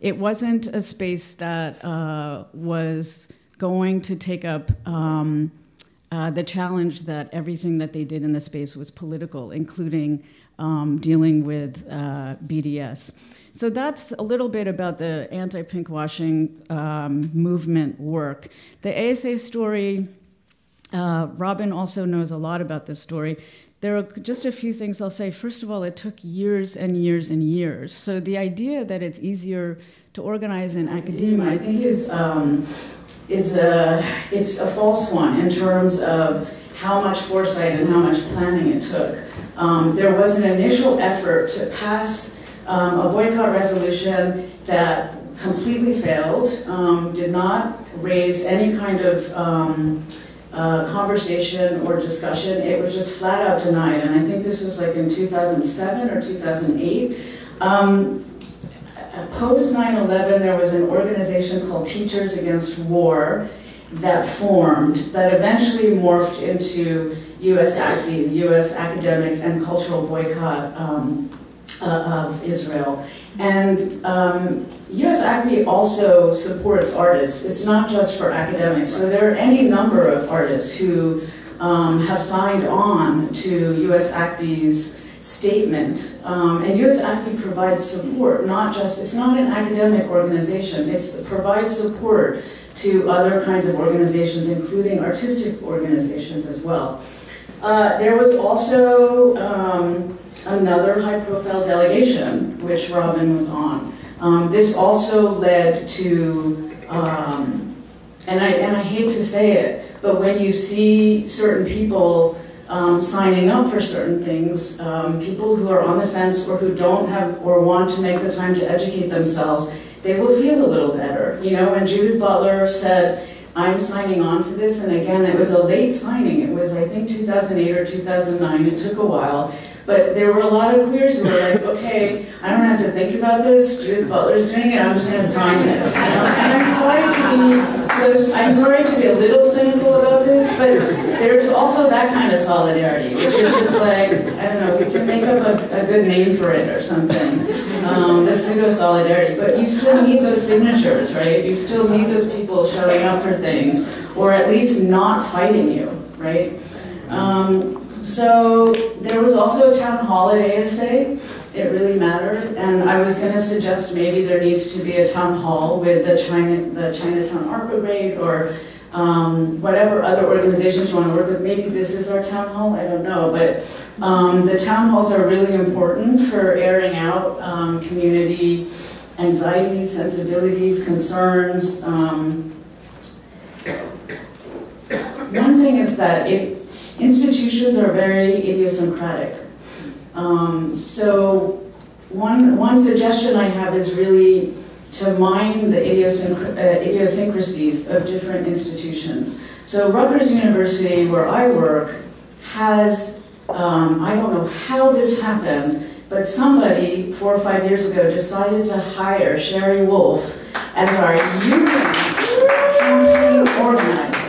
it wasn't a space that uh, was going to take up um, uh, the challenge that everything that they did in the space was political, including um, dealing with uh, BDS. So that's a little bit about the anti pinkwashing um, movement work. The ASA story, uh, Robin also knows a lot about this story. There are just a few things I'll say. First of all, it took years and years and years. So the idea that it's easier to organize in academia, I think, is um, is a it's a false one in terms of how much foresight and how much planning it took. Um, there was an initial effort to pass um, a boycott resolution that completely failed, um, did not raise any kind of um, uh, conversation or discussion. It was just flat out denied. And I think this was like in 2007 or 2008. Um, Post 9 11, there was an organization called Teachers Against War that formed that eventually morphed into U.S. the U.S. academic and cultural boycott um, uh, of Israel. And um, US ACBI also supports artists. It's not just for academics. So there are any number of artists who um, have signed on to US ACBI's statement. Um, and US ACBI provides support, not just, it's not an academic organization, it's, it provides support to other kinds of organizations, including artistic organizations as well. Uh, there was also um, another high profile delegation, which Robin was on. Um, this also led to, um, and, I, and I hate to say it, but when you see certain people um, signing up for certain things, um, people who are on the fence or who don't have or want to make the time to educate themselves, they will feel a little better. You know, when Judith Butler said, I'm signing on to this, and again, it was a late signing. It was, I think, 2008 or 2009. It took a while. But there were a lot of queers who were like, okay, I don't have to think about this. Judith Butler's doing it. I'm just going to sign this. You know? And I'm sorry to be so. I'm sorry to be a little cynical about this, but there's also that kind of solidarity, which is just like I don't know. We can make up a, a good name for it or something. Um, the pseudo solidarity, but you still need those signatures, right? You still need those people showing up for things, or at least not fighting you, right? Um, so there was also a town hall at ASA. It really mattered, and I was going to suggest maybe there needs to be a town hall with the China, the Chinatown Art Brigade, or um, whatever other organizations you want to work with. Maybe this is our town hall. I don't know, but um, the town halls are really important for airing out um, community anxieties, sensibilities, concerns. Um, one thing is that if institutions are very idiosyncratic. Um, so one, one suggestion I have is really to mine the idiosync uh, idiosyncrasies of different institutions. So Rutgers University, where I work, has, um, I don't know how this happened, but somebody four or five years ago decided to hire Sherry Wolf as our union campaign organizer?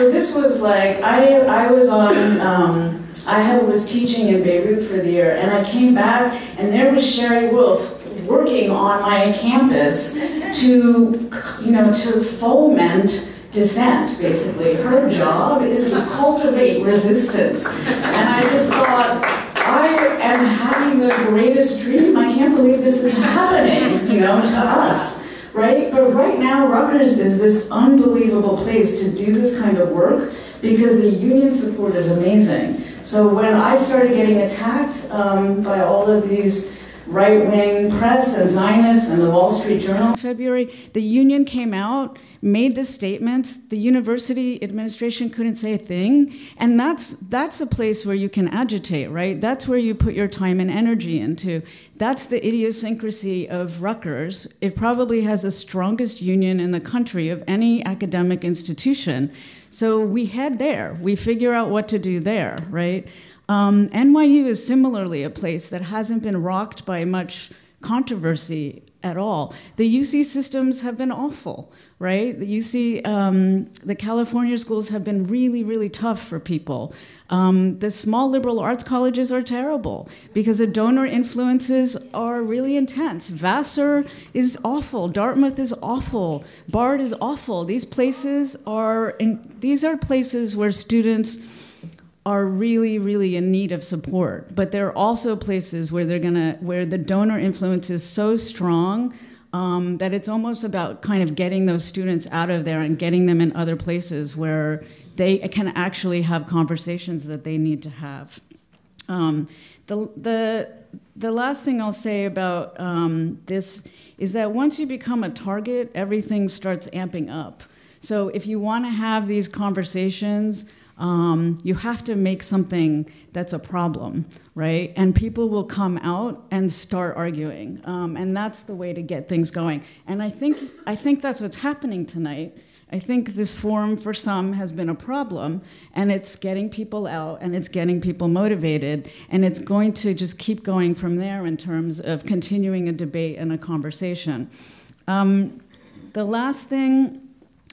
So this was like, I, I was on, um, I was teaching in Beirut for the year, and I came back, and there was Sherry Wolf working on my campus to, you know, to foment dissent, basically. Her job is to cultivate resistance. And I just thought, I am having the greatest dream. I can't believe this is happening, you know, to us right? But right now, Rutgers is this unbelievable place to do this kind of work because the union support is amazing. So when I started getting attacked um, by all of these right-wing press and Zionists and the Wall Street Journal. In February, the union came out, made the statements. The university administration couldn't say a thing, and that's that's a place where you can agitate, right? That's where you put your time and energy into. That's the idiosyncrasy of Rutgers. It probably has the strongest union in the country of any academic institution. So we head there. We figure out what to do there, right? Um, NYU is similarly a place that hasn't been rocked by much controversy at all. The UC systems have been awful, right? The UC, um, the California schools have been really, really tough for people. Um, the small liberal arts colleges are terrible because the donor influences are really intense. Vassar is awful. Dartmouth is awful. Bard is awful. These places are, in, these are places where students are really, really in need of support. But there are also places where they're gonna, where the donor influence is so strong um, that it's almost about kind of getting those students out of there and getting them in other places where they can actually have conversations that they need to have. Um, the, the, the last thing I'll say about um, this is that once you become a target, everything starts amping up. So if you want to have these conversations, um, you have to make something that's a problem, right? And people will come out and start arguing, um, and that's the way to get things going. And I think I think that's what's happening tonight. I think this forum for some has been a problem, and it's getting people out and it's getting people motivated, and it's going to just keep going from there in terms of continuing a debate and a conversation. Um, the last thing,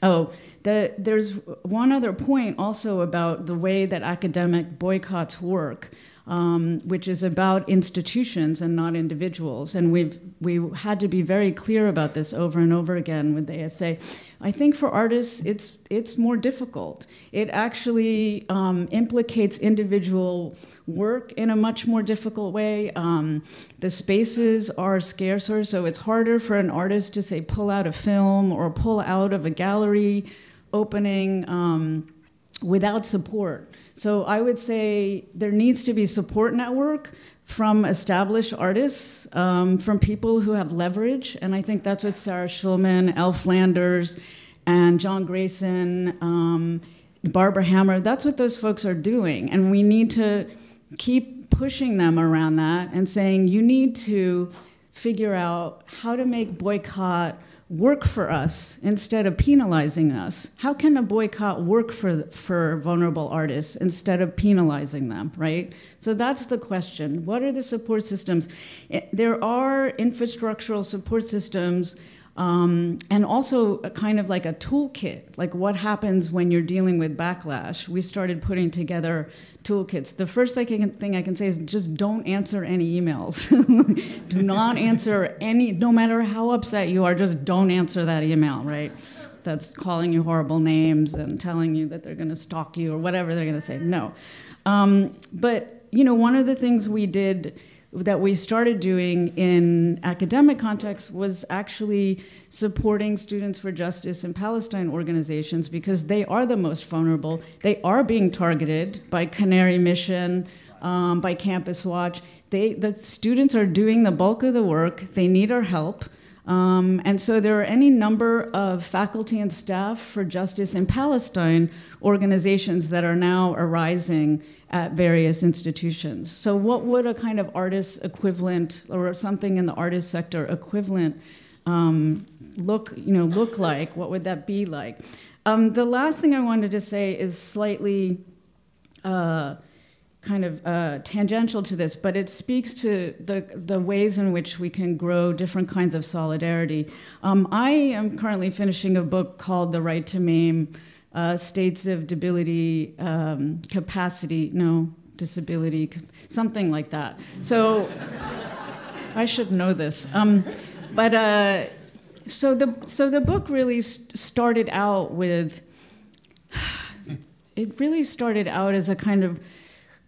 oh, the, there's one other point also about the way that academic boycotts work. um, which is about institutions and not individuals. And we've we had to be very clear about this over and over again with the ASA. I think for artists, it's it's more difficult. It actually um, implicates individual work in a much more difficult way. Um, the spaces are scarcer, so it's harder for an artist to say pull out a film or pull out of a gallery opening um, without support. So I would say there needs to be support network from established artists, um, from people who have leverage, and I think that's what Sarah Schulman, Elle Flanders, and John Greyson, um, Barbara Hammer, that's what those folks are doing, and we need to keep pushing them around that and saying you need to figure out how to make boycott work for us instead of penalizing us? How can a boycott work for, for vulnerable artists instead of penalizing them, right? So that's the question. What are the support systems? Eh, there are infrastructural support systems um, and also kind of like a toolkit, like what happens when you're dealing with backlash. We started putting together toolkits. The first thing I can say is just don't answer any emails. *laughs* Do not answer any, no matter how upset you are, just don't answer that email, right? That's calling you horrible names and telling you that they're going to stalk you or whatever they're going to say. No. Um, but, you know, one of the things we did that we started doing in academic context was actually supporting Students for Justice in Palestine organizations because they are the most vulnerable. They are being targeted by Canary Mission, um, by Campus Watch. They, the students are doing the bulk of the work. They need our help. Um, and so there are any number of faculty and staff for justice in Palestine organizations that are now arising at various institutions. So what would a kind of artist equivalent or something in the artist sector equivalent um, look, you know, look like? What would that be like? Um, the last thing I wanted to say is slightly uh, kind of uh, tangential to this, but it speaks to the, the ways in which we can grow different kinds of solidarity. Um, I am currently finishing a book called The Right to Maim uh, States of Debility, um, Capacity, no, Disability, something like that. So I should know this. Um, but uh, so, the, so the book really started out with, *sighs* it really started out as a kind of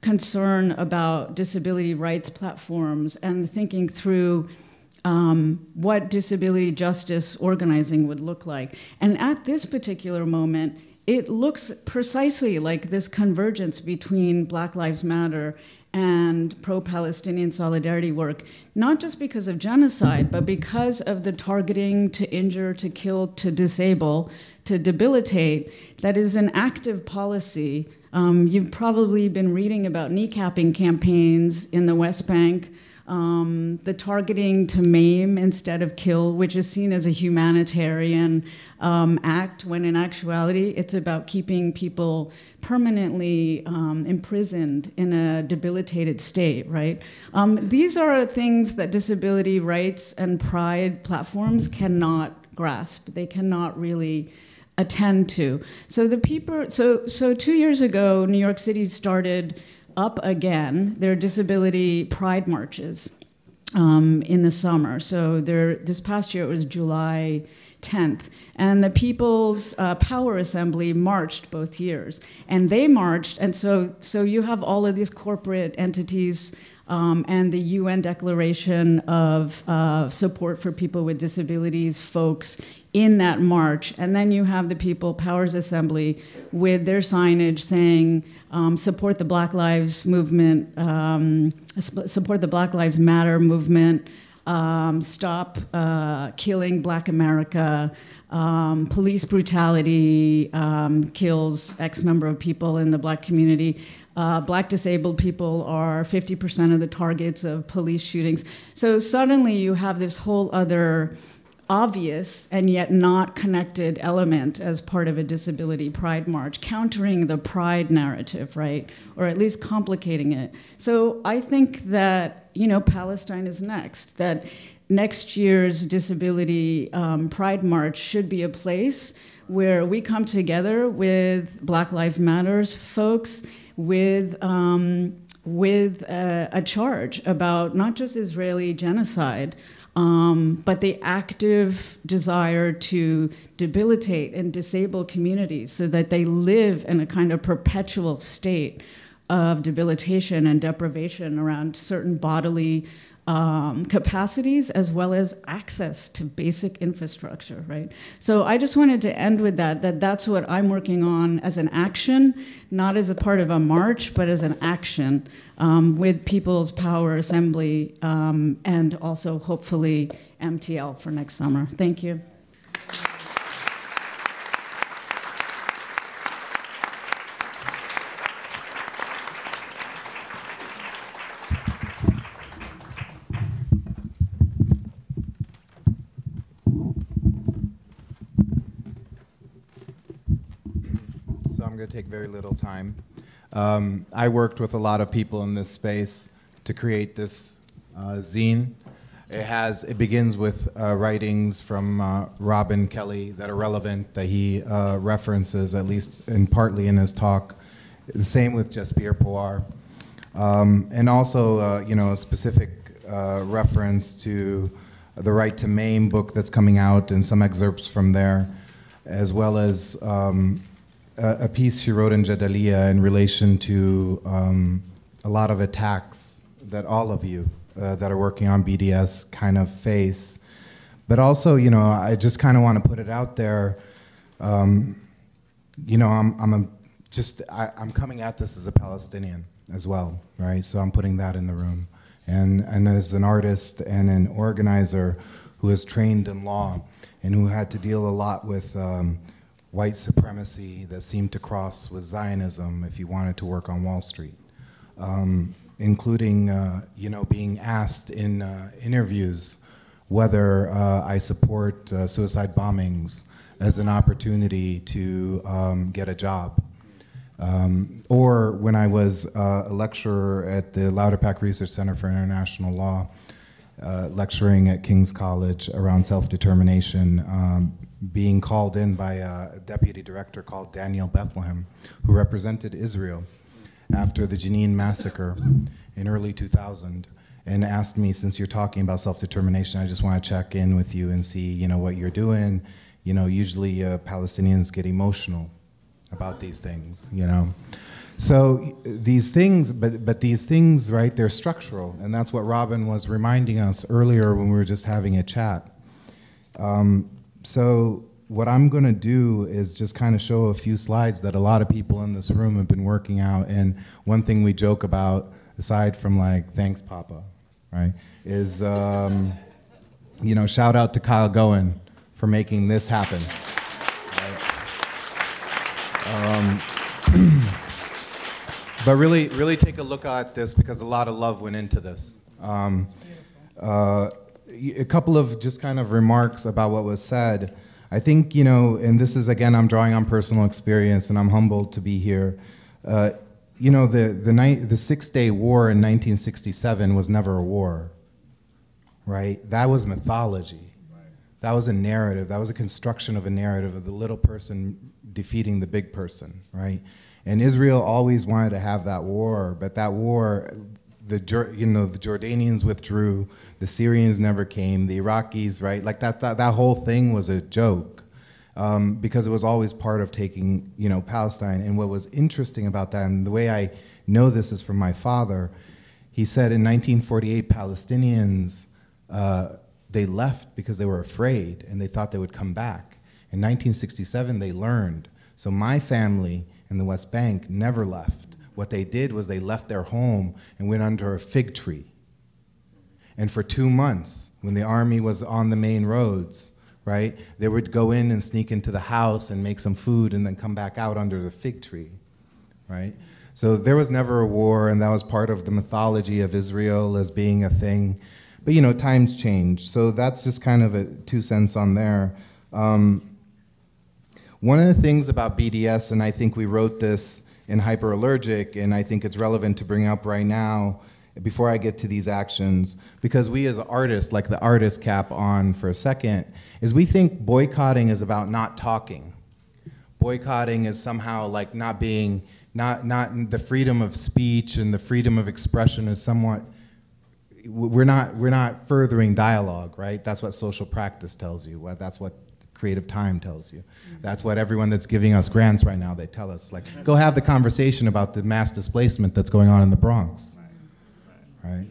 concern about disability rights platforms and thinking through um, what disability justice organizing would look like. And at this particular moment, it looks precisely like this convergence between Black Lives Matter and pro Palestinian solidarity work, not just because of genocide, but because of the targeting to injure, to kill, to disable, to debilitate, that is an active policy um, you've probably been reading about kneecapping campaigns in the West Bank, um, the targeting to maim instead of kill, which is seen as a humanitarian um, act, when in actuality it's about keeping people permanently um, imprisoned in a debilitated state, right? Um, these are things that disability rights and pride platforms cannot grasp. They cannot really attend to. So the people, so so two years ago, New York City started up again their disability pride marches um, in the summer. So there, this past year it was July 10th, and the People's uh, Power Assembly marched both years, and they marched, and so so you have all of these corporate entities. Um, and the UN Declaration of uh, Support for People with Disabilities folks in that march. And then you have the People Powers Assembly with their signage saying, um, support the Black Lives Movement, um, support the Black Lives Matter movement, um, stop uh, killing Black America. Um, police brutality um, kills X number of people in the black community. Uh, black disabled people are 50% of the targets of police shootings. So suddenly you have this whole other obvious and yet not connected element as part of a disability pride march, countering the pride narrative, right? Or at least complicating it. So I think that, you know, Palestine is next, that next year's disability um, pride march should be a place where we come together with Black Lives Matters folks, with um, with a, a, charge about not just Israeli genocide, um, but the active desire to debilitate and disable communities so that they live in a kind of perpetual state of debilitation and deprivation around certain bodily um, capacities as well as access to basic infrastructure, right? So I just wanted to end with that, that that's what I'm working on as an action, not as a part of a march, but as an action um, with People's Power Assembly um, and also hopefully MTL for next summer. Thank you. to take very little time. Um, I worked with a lot of people in this space to create this uh, zine. It has it begins with uh, writings from uh, Robin Kelley that are relevant that he uh, references at least and partly in his talk. The same with Jasbir Puar, um, and also uh, you know a specific uh, reference to the Right to Maim book that's coming out and some excerpts from there, as well as um, a, piece she wrote in Jadaliyya in relation to um, a lot of attacks that all of you uh, that are working on BDS kind of face. But also, you know, I just kind of want to put it out there. Um, you know, I'm, I'm a, just, I, I'm coming at this as a Palestinian as well, right? So I'm putting that in the room. And, and as an artist and an organizer who is trained in law and who had to deal a lot with um, white supremacy that seemed to cross with Zionism if you wanted to work on Wall Street, um, including uh, you know being asked in uh, interviews whether uh, I support uh, suicide bombings as an opportunity to um, get a job. Um, or when I was uh, a lecturer at the Lauterpacht Research Center for International Law, uh, lecturing at King's College around self-determination, um, being called in by a deputy director called Daniel Bethlehem, who represented Israel after the Jenin massacre in early 2000 and asked me, since you're talking about self-determination, I just want to check in with you and see, you know, what you're doing. You know, usually uh, Palestinians get emotional about these things, you know. So these things, but, but these things, right, they're structural. And that's what Robin was reminding us earlier when we were just having a chat. Um, so what I'm going to do is just kind of show a few slides that a lot of people in this room have been working out. And one thing we joke about, aside from like, thanks, Papa, right, is, um, you know, shout out to Kyle Goen for making this happen. Um, *clears throat* but really, really take a look at this because a lot of love went into this. Um, uh, a couple of just kind of remarks about what was said. I think, you know, and this is again, I'm drawing on personal experience and I'm humbled to be here. Uh, you know, the, the, night, the Six Day War in 1967 was never a war, right? That was mythology. That was a narrative. That was a construction of a narrative of the little person defeating the big person, right? And Israel always wanted to have that war, but that war, the you know the Jordanians withdrew, the Syrians never came, the Iraqis, right? Like that, that, that whole thing was a joke um, because it was always part of taking, you know, Palestine. And what was interesting about that, and the way I know this is from my father, he said in 1948, Palestinians, uh, they left because they were afraid and they thought they would come back. In 1967, they learned. So my family in the West Bank never left. What they did was they left their home and went under a fig tree and for two months, when the army was on the main roads, right, they would go in and sneak into the house and make some food and then come back out under the fig tree, right? So there was never a war, and that was part of the mythology of Israel as being a thing. But you know, times change. So that's just kind of a two cents on there. Um, one of the things about BDS, and I think we wrote this in Hyperallergic, and I think it's relevant to bring up right now, before I get to these actions, because we as artists, like the artist cap on for a second, is we think boycotting is about not talking. Boycotting is somehow like not being not not the freedom of speech and the freedom of expression is somewhat we're not we're not furthering dialogue right? That's what social practice tells you. That's what creative time tells you. That's what everyone that's giving us grants right now they tell us. Like go have the conversation about the mass displacement that's going on in the bronx right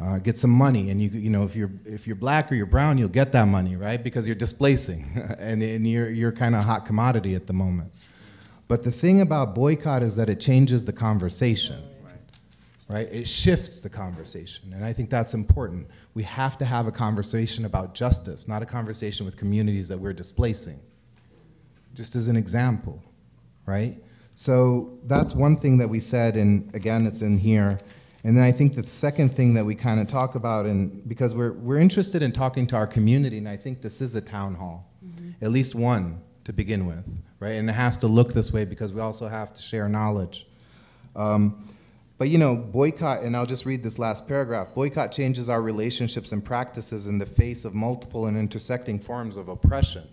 uh, get some money and you you know if you're if you're black or you're brown you'll get that money right because you're displacing *laughs* and, and you're you're kind of hot commodity at the moment but the thing about boycott is that it changes the conversation, right? It shifts the conversation, and I think that's important. We have to have a conversation about justice, not a conversation with communities that we're displacing. Just as an example, right? So that's one thing that we said, and again, it's in here. And then I think the second thing that we kind of talk about, and because we're, we're interested in talking to our community, and I think this is a town hall, mm-hmm. at least one to begin with, right? And it has to look this way because we also have to share knowledge. Um, but you know, boycott, and I'll just read this last paragraph boycott changes our relationships and practices in the face of multiple and intersecting forms of oppression.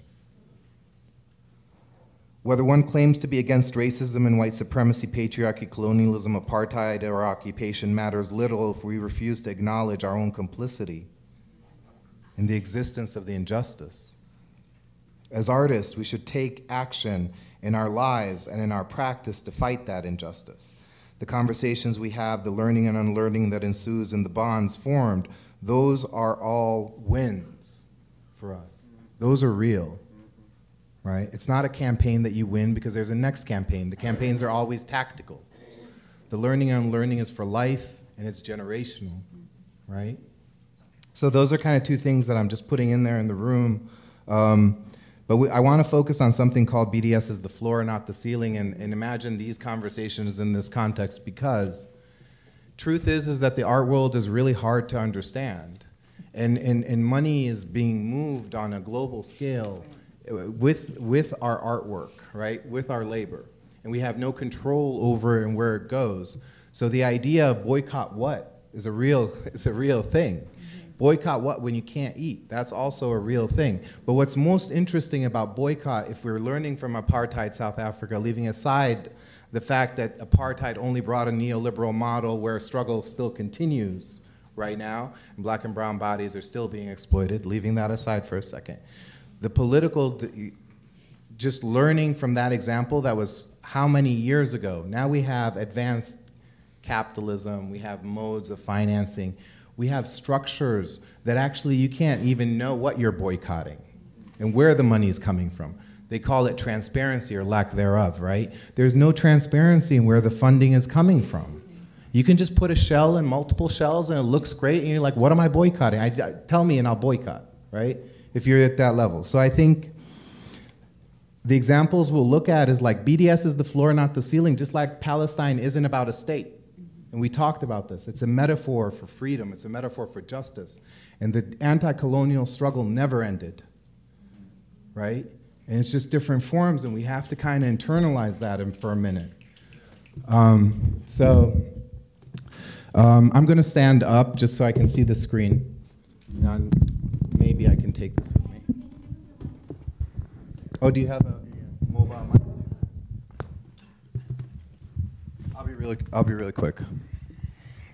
Whether one claims to be against racism and white supremacy, patriarchy, colonialism, apartheid, or occupation matters little if we refuse to acknowledge our own complicity in the existence of the injustice. As artists, we should take action in our lives and in our practice to fight that injustice. The conversations we have, the learning and unlearning that ensues, and the bonds formed, those are all wins for us. Those are real, right? It's not a campaign that you win because there's a next campaign. The campaigns are always tactical. The learning and unlearning is for life and it's generational, right? So those are kind of two things that I'm just putting in there in the room. Um, but we, I want to focus on something called BDS as the floor, not the ceiling, and, and imagine these conversations in this context because truth is is that the art world is really hard to understand. And, and, and money is being moved on a global scale with, with our artwork, right? With our labor. And we have no control over and where it goes. So the idea of boycott what is a real, *laughs* is a real thing. Boycott what when you can't eat? That's also a real thing. But what's most interesting about boycott, if we're learning from apartheid South Africa, leaving aside the fact that apartheid only brought a neoliberal model where struggle still continues right now, and black and brown bodies are still being exploited, leaving that aside for a second. The political, just learning from that example, that was how many years ago? Now we have advanced capitalism, we have modes of financing we have structures that actually you can't even know what you're boycotting and where the money is coming from. They call it transparency or lack thereof, right? There's no transparency in where the funding is coming from. You can just put a shell in multiple shells and it looks great, and you're like, what am I boycotting? I, I, tell me and I'll boycott, right? If you're at that level. So I think the examples we'll look at is like BDS is the floor, not the ceiling, just like Palestine isn't about a state. And we talked about this. It's a metaphor for freedom, it's a metaphor for justice. And the anti colonial struggle never ended, right? And it's just different forms, and we have to kind of internalize that for a minute. Um, so um, I'm going to stand up just so I can see the screen. Maybe I can take this with me. Oh, do you have a mobile mic? really, I'll be really quick.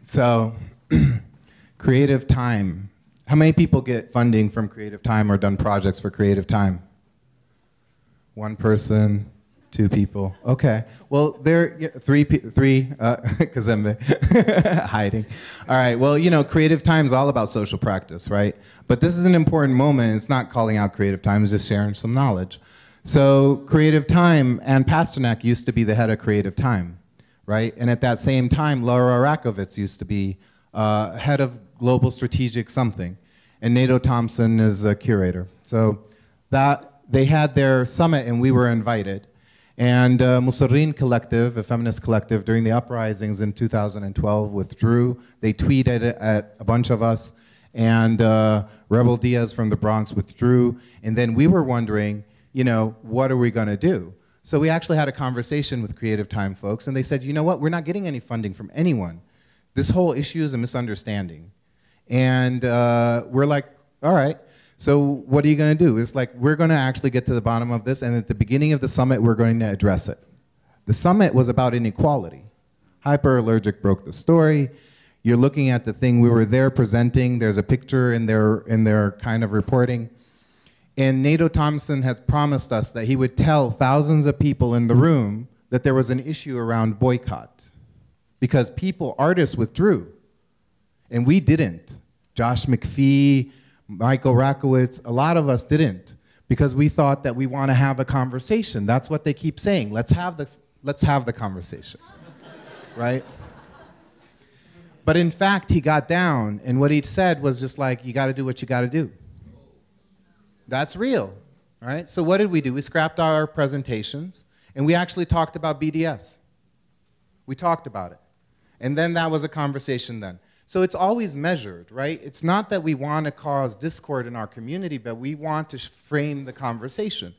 So, *clears throat* Creative Time. How many people get funding from Creative Time or done projects for Creative Time? One person, two people. Okay. Well, there, yeah, three, three, because uh, *laughs* I'm *laughs* hiding. All right. Well, you know, Creative Time is all about social practice, right? But this is an important moment. It's not calling out Creative Time; just sharing some knowledge. So, Creative Time, and Pasternak used to be the head of Creative Time right? And at that same time, Laura Raicovich used to be uh, head of global strategic something, and Nato Thompson is a curator. So that they had their summit, and we were invited. And uh, Mosireen Collective, a feminist collective, during the uprisings in 2012 withdrew. They tweeted at a bunch of us, and uh, Rebel Diaz from the Bronx withdrew. And then we were wondering, you know, what are we going to do? So we actually had a conversation with Creative Time folks, and they said, you know what, we're not getting any funding from anyone. This whole issue is a misunderstanding. And uh, we're like, all right, so what are you going to do? It's like, we're going to actually get to the bottom of this, and at the beginning of the summit, we're going to address it. The summit was about inequality. Hyperallergic broke the story. You're looking at the thing we were there presenting. There's a picture in their, in their kind of reporting. And Nato Thompson had promised us that he would tell thousands of people in the room that there was an issue around boycott because people, artists withdrew, and we didn't. Josh MacPhee, Michael Rakowitz, a lot of us didn't because we thought that we want to have a conversation. That's what they keep saying. Let's have the, let's have the conversation, *laughs* right? But in fact, he got down, and what he said was just like, you got to do what you got to do. That's real, right? So what did we do? We scrapped our presentations, and we actually talked about BDS. We talked about it. And then that was a conversation then. So it's always measured, right? It's not that we want to cause discord in our community, but we want to frame the conversation.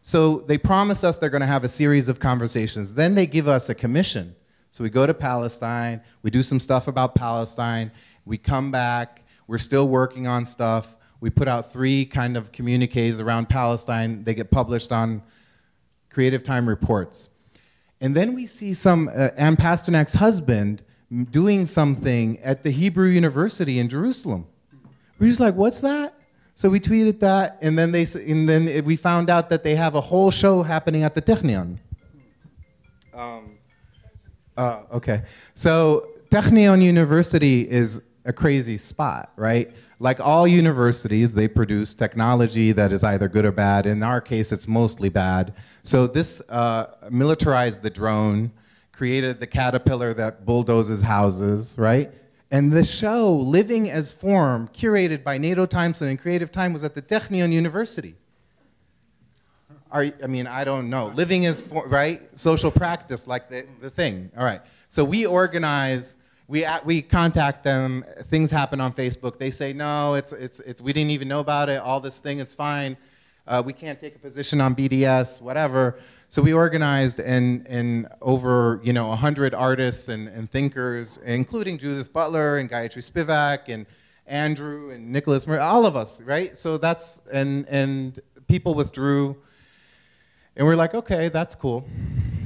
So they promise us they're going to have a series of conversations. Then they give us a commission. So we go to Palestine, we do some stuff about Palestine, we come back, we're still working on stuff. We put out three kind of communiques around Palestine. They get published on Creative Time reports. And then we see some, uh, Anne Pasternak's husband doing something at the Hebrew University in Jerusalem. We're just like, what's that? So we tweeted that, and then they, and then we found out that they have a whole show happening at the Technion. Um, uh, okay, so Technion University is a crazy spot, right? Like all universities, they produce technology that is either good or bad. In our case, it's mostly bad. So this uh, militarized the drone created the caterpillar that bulldozes houses, right? And the show, Living as Form, curated by Nato Thompson and Creative Time, was at the Technion University. Are, I mean, I don't know. Living as Form, right? Social practice, like the, the thing. All right. So we organize, we, we contact them, things happen on Facebook. They say, no, it's, it's, it's, we didn't even know about it, all this thing, it's fine. Uh, we can't take a position on BDS, whatever. So we organized and, and over you know 100 artists and, and thinkers, including Judith Butler and Gayatri Spivak and Andrew and Nicholas Murray, all of us, right? So that's, and, and people withdrew. And we're like, okay, that's cool.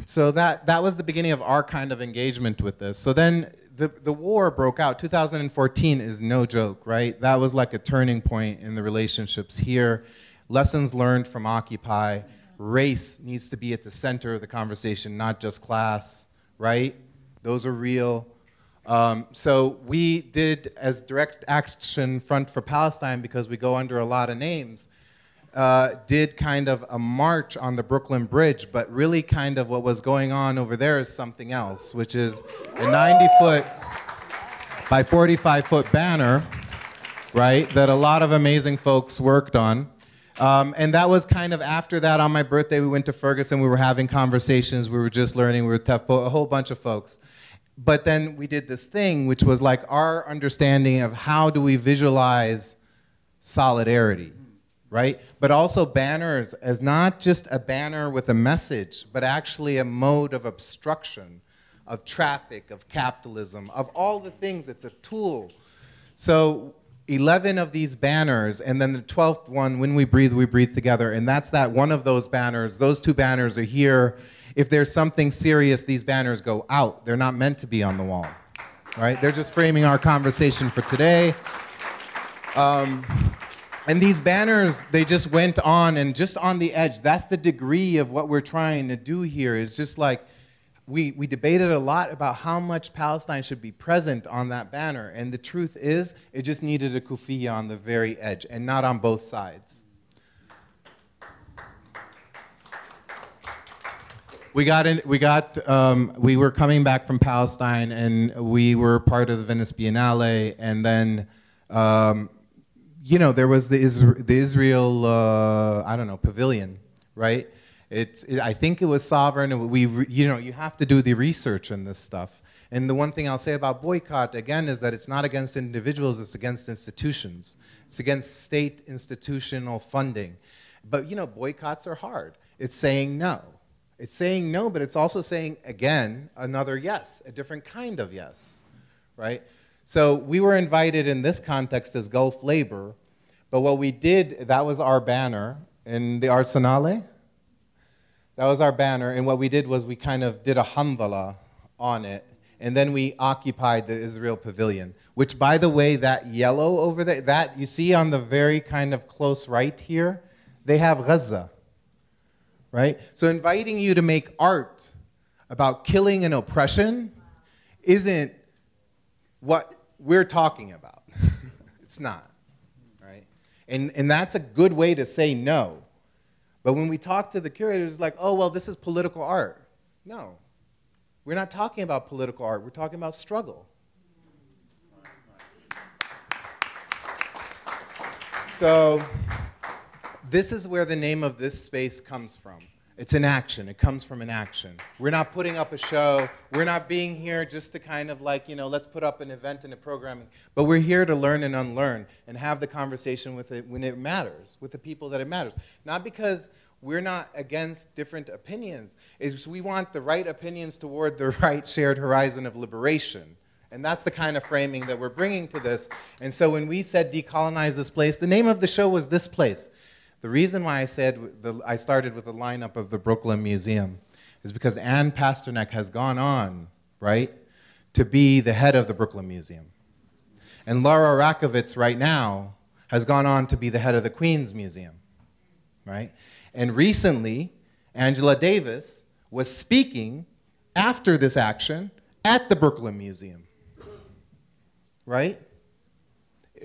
So that, that was the beginning of our kind of engagement with this. So then the, the war broke out. 2014 is no joke, right? That was like a turning point in the relationships here. Lessons learned from Occupy race needs to be at the center of the conversation, not just class, right? Those are real. Um, so we did, as direct action front for Palestine, because we go under a lot of names, uh, did kind of a march on the Brooklyn Bridge, but really kind of what was going on over there is something else, which is a 90 foot by 45 foot banner, right, that a lot of amazing folks worked on. Um, and that was kind of after that on my birthday, we went to Ferguson, we were having conversations, we were just learning, we were tough, a whole bunch of folks. But then we did this thing, which was like our understanding of how do we visualize solidarity, right? But also banners as not just a banner with a message, but actually a mode of obstruction, of traffic, of capitalism, of all the things. It's a tool. So 11 of these banners, and then the 12th one, When We Breathe, We Breathe Together. And that's that one of those banners. Those two banners are here. If there's something serious, these banners go out. They're not meant to be on the wall, right? They're just framing our conversation for today. Um, and these banners, they just went on and just on the edge. That's the degree of what we're trying to do here, is just like, we, we debated a lot about how much Palestine should be present on that banner. And the truth is, it just needed a kufiya on the very edge and not on both sides. We got in, we got, um, we were coming back from Palestine and we were part of the Venice Biennale. And then, um, you know, there was the, Isra the Israel, uh, I don't know, pavilion, right? It's, it, I think it was sovereign. We, you know, you have to do the research on this stuff. And the one thing I'll say about boycott, again, is that it's not against individuals, it's against institutions. It's against state institutional funding. But, you know, boycotts are hard. It's saying no. It's saying no, but it's also saying, again, another yes, a different kind of yes, right? So we were invited in this context as Gulf Labor, but what we did, that was our banner in the Arsenale, That was our banner. And what we did was we kind of did a hamdala on it. And then we occupied the Israel pavilion, which, by the way, that yellow over there, that you see on the very kind of close right here, they have Gaza, right? So inviting you to make art about killing and oppression isn't what we're talking about. *laughs* it's not, right? And, and that's a good way to say no. But when we talk to the curators, it's like, oh, well, this is political art. No. We're not talking about political art, we're talking about struggle. So, this is where the name of this space comes from. It's an action. It comes from an action. We're not putting up a show. We're not being here just to kind of like, you know, let's put up an event and a programming. But we're here to learn and unlearn and have the conversation with it when it matters, with the people that it matters. Not because we're not against different opinions. It's we want the right opinions toward the *laughs* right shared horizon of liberation. And that's the kind of framing that we're bringing to this. And so when we said decolonize this place, the name of the show was This Place. The reason why I said the, I started with the lineup of the Brooklyn Museum is because Anne Pasternak has gone on, right, to be the head of the Brooklyn Museum. And Laura Raicovich right now has gone on to be the head of the Queens Museum, right? And recently, Angela Davis was speaking after this action at the Brooklyn Museum, right?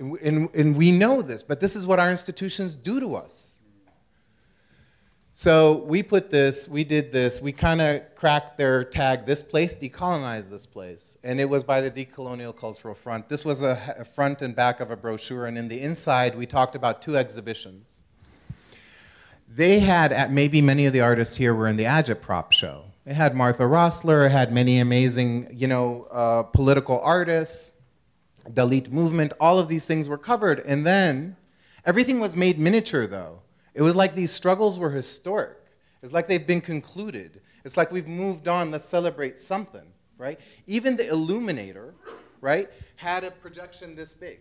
And, and, we know this, but this is what our institutions do to us. So we put this, we did this, we kind of cracked their tag, this place, decolonize this place. And it was by the Decolonial Cultural Front. This was a, a front and back of a brochure, and in the inside, we talked about two exhibitions. They had, at maybe many of the artists here were in the Agitprop show. It had Martha Rosler, it had many amazing, you know, uh, political artists, Dalit movement, all of these things were covered. And then everything was made miniature, though. It was like these struggles were historic. It's like they've been concluded. It's like we've moved on, let's celebrate something, right? Even the illuminator, right, had a projection this big.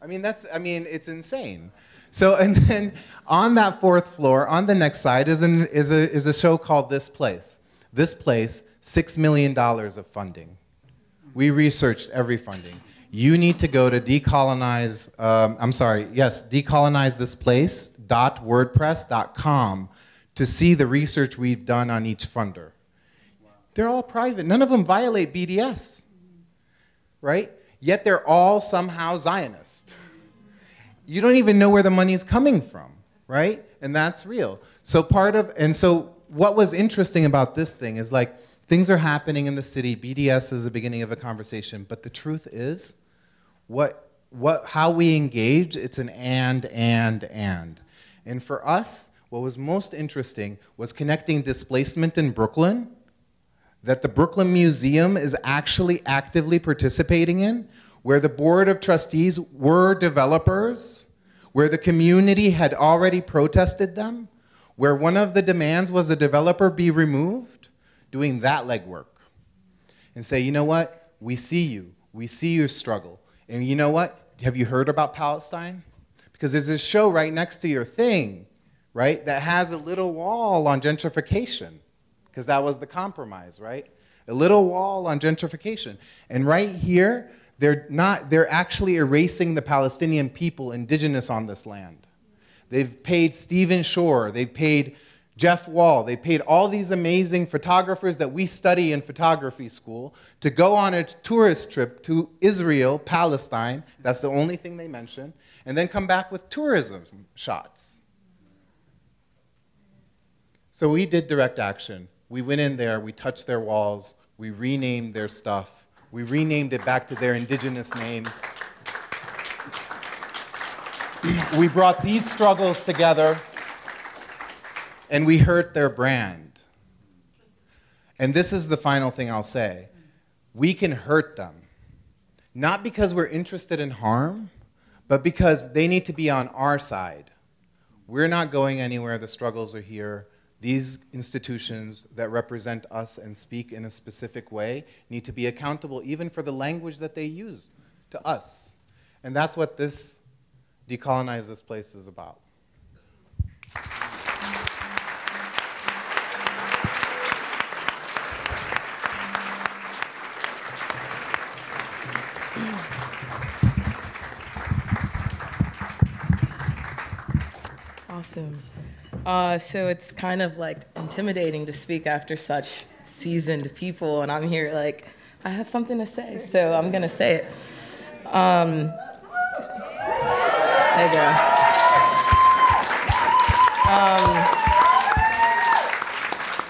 I mean, that's, I mean, it's insane. So, and then on that fourth floor, on the next side, is, an, is, a, is a show called This Place. This Place, $6 million of funding. We researched every funding you need to go to decolonize, um, I'm sorry, yes, decolonize this place www.wordpress.com to see the research we've done on each funder. They're all private. None of them violate BDS, right? Yet they're all somehow Zionist. You don't even know where the money is coming from, right? And that's real. So part of, and so what was interesting about this thing is like, things are happening in the city. BDS is the beginning of a conversation, but the truth is, what, what, how we engage, it's an and, and, and. And for us, what was most interesting was connecting displacement in Brooklyn, that the Brooklyn Museum is actually actively participating in, where the Board of Trustees were developers, where the community had already protested them, where one of the demands was the developer be removed, doing that legwork. And say, you know what? We see you. We see your struggle. And you know what? Have you heard about Palestine? Because there's this show right next to your thing, right, that has a little wall on gentrification, because that was the compromise, right? A little wall on gentrification. And right here, they're not, they're actually erasing the Palestinian people indigenous on this land. They've paid Stephen Shore, they've paid Jeff Wall, they paid all these amazing photographers that we study in photography school to go on a tourist trip to Israel, Palestine. That's the only thing they mention and then come back with tourism shots. So we did direct action. We went in there, we touched their walls, we renamed their stuff, we renamed it back to their indigenous names. *clears throat* we brought these struggles together and we hurt their brand. And this is the final thing I'll say. We can hurt them. Not because we're interested in harm, but because they need to be on our side. We're not going anywhere, the struggles are here. These institutions that represent us and speak in a specific way need to be accountable even for the language that they use to us. And that's what this Decolonize This Place is about. Awesome. Uh, so it's kind of like intimidating to speak after such seasoned people, and I'm here like, I have something to say, so I'm gonna say it. Um, there you go. Um,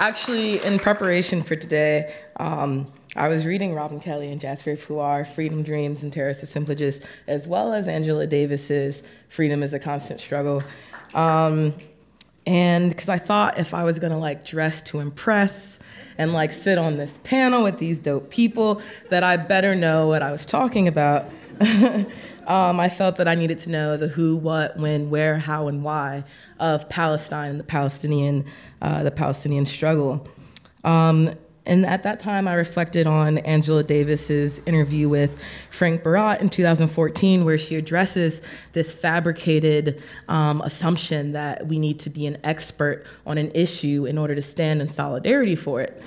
actually, in preparation for today, um, I was reading Robin Kelley and Jasbir Puar, Freedom Dreams and Terrorist Assemblages, as well as Angela Davis's Freedom is a Constant Struggle. Um, and because I thought if I was gonna like dress to impress and like sit on this panel with these dope people, that I better know what I was talking about. *laughs* um, I felt that I needed to know the who, what, when, where, how, and why of Palestine and the Palestinian, uh, the Palestinian struggle. Um, and at that time, I reflected on Angela Davis's interview with Frank Barat in 2014, where she addresses this fabricated um, assumption that we need to be an expert on an issue in order to stand in solidarity for it.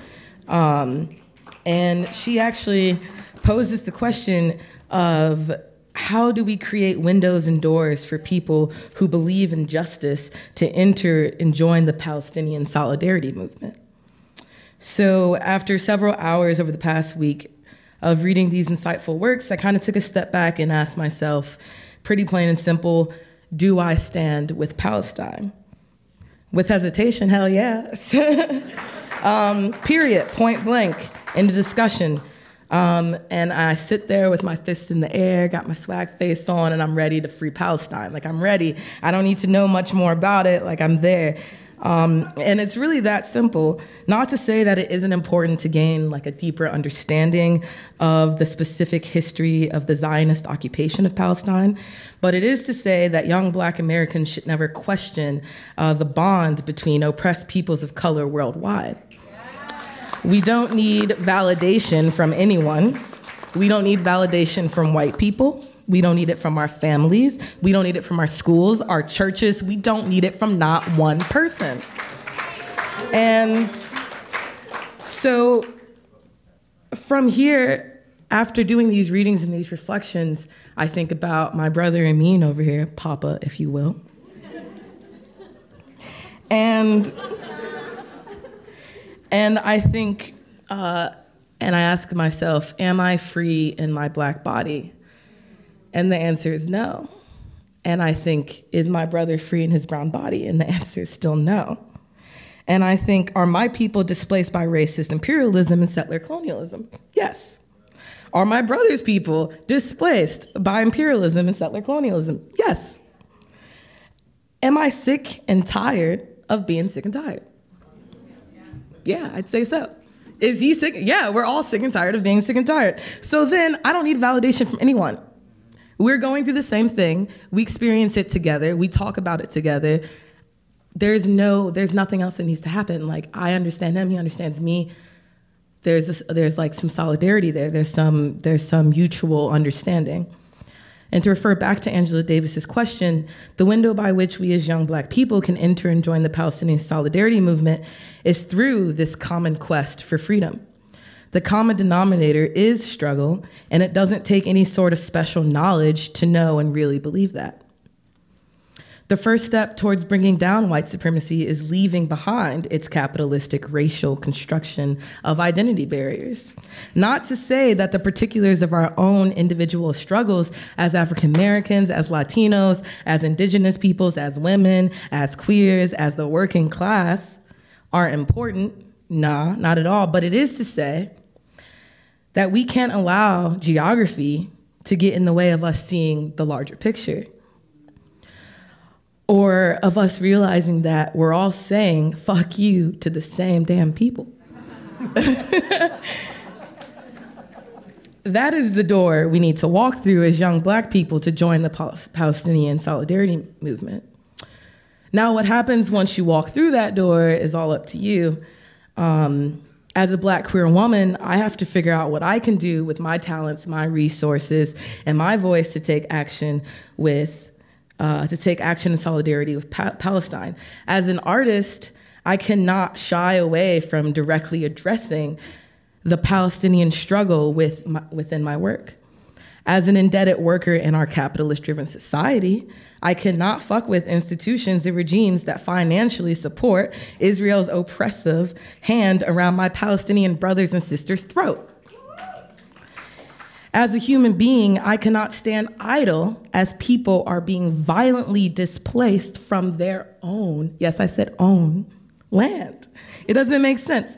Um, and she actually poses the question of how do we create windows and doors for people who believe in justice to enter and join the Palestinian solidarity movement? So, after several hours over the past week of reading these insightful works, I kind of took a step back and asked myself, pretty plain and simple, do I stand with Palestine? With hesitation, hell yes. *laughs* um, period, point blank, in the discussion. Um, and I sit there with my fist in the air, got my swag face on, and I'm ready to free Palestine. Like, I'm ready. I don't need to know much more about it. Like, I'm there. Um, and it's really that simple. Not to say that it isn't important to gain like a deeper understanding of the specific history of the Zionist occupation of Palestine, but it is to say that young Black Americans should never question uh, the bond between oppressed peoples of color worldwide. We don't need validation from anyone. We don't need validation from white people. We don't need it from our families. We don't need it from our schools, our churches. We don't need it from not one person. And so from here, after doing these readings and these reflections, I think about my brother Amin over here, Papa, if you will. And and I think, uh, and I ask myself, am I free in my black body? And the answer is no. And I think, is my brother free in his brown body? And the answer is still no. And I think, are my people displaced by racist imperialism and settler colonialism? Yes. Are my brother's people displaced by imperialism and settler colonialism? Yes. Am I sick and tired of being sick and tired? Yeah, I'd say so. Is he sick? Yeah, we're all sick and tired of being sick and tired. So then I don't need validation from anyone. We're going through the same thing. We experience it together. We talk about it together. There's no, there's nothing else that needs to happen. Like I understand him, he understands me. There's there's like some solidarity there. There's some there's some mutual understanding. And to refer back to Angela Davis's question, the window by which we as young black people can enter and join the Palestinian solidarity movement is through this common quest for freedom. The common denominator is struggle, and it doesn't take any sort of special knowledge to know and really believe that. The first step towards bringing down white supremacy is leaving behind its capitalistic racial construction of identity barriers. Not to say that the particulars of our own individual struggles as African Americans, as Latinos, as indigenous peoples, as women, as queers, as the working class aren't important. Nah, not at all. But it is to say that we can't allow geography to get in the way of us seeing the larger picture or of us realizing that we're all saying fuck you to the same damn people. *laughs* that is the door we need to walk through as young black people to join the Palestinian solidarity movement. Now, what happens once you walk through that door is all up to you. Um, as a black queer woman, I have to figure out what I can do with my talents, my resources, and my voice to take action with uh, to take action in solidarity with pa- Palestine. As an artist, I cannot shy away from directly addressing the Palestinian struggle with my, within my work. As an indebted worker in our capitalist driven society, I cannot fuck with institutions and regimes that financially support Israel's oppressive hand around my Palestinian brothers and sisters' throat. As a human being, I cannot stand idle as people are being violently displaced from their own, yes, I said own, land. It doesn't make sense.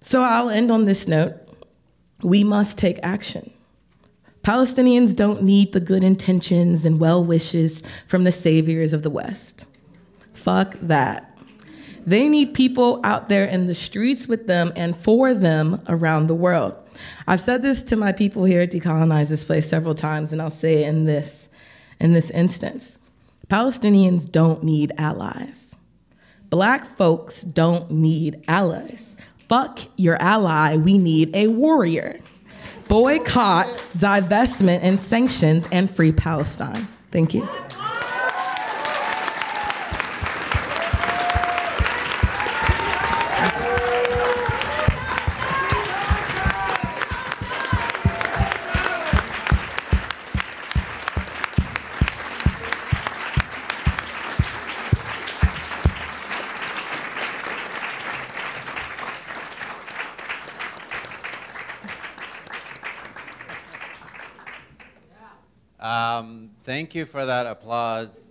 So I'll end on this note. We must take action. Palestinians don't need the good intentions and well wishes from the saviors of the West. Fuck that. They need people out there in the streets with them and for them around the world. I've said this to my people here at Decolonize This Place several times, and I'll say it in this, in this instance. Palestinians don't need allies. Black folks don't need allies. Fuck your ally, we need a warrior boycott, divestment, and sanctions, and free Palestine. Thank you. Thank you for that applause.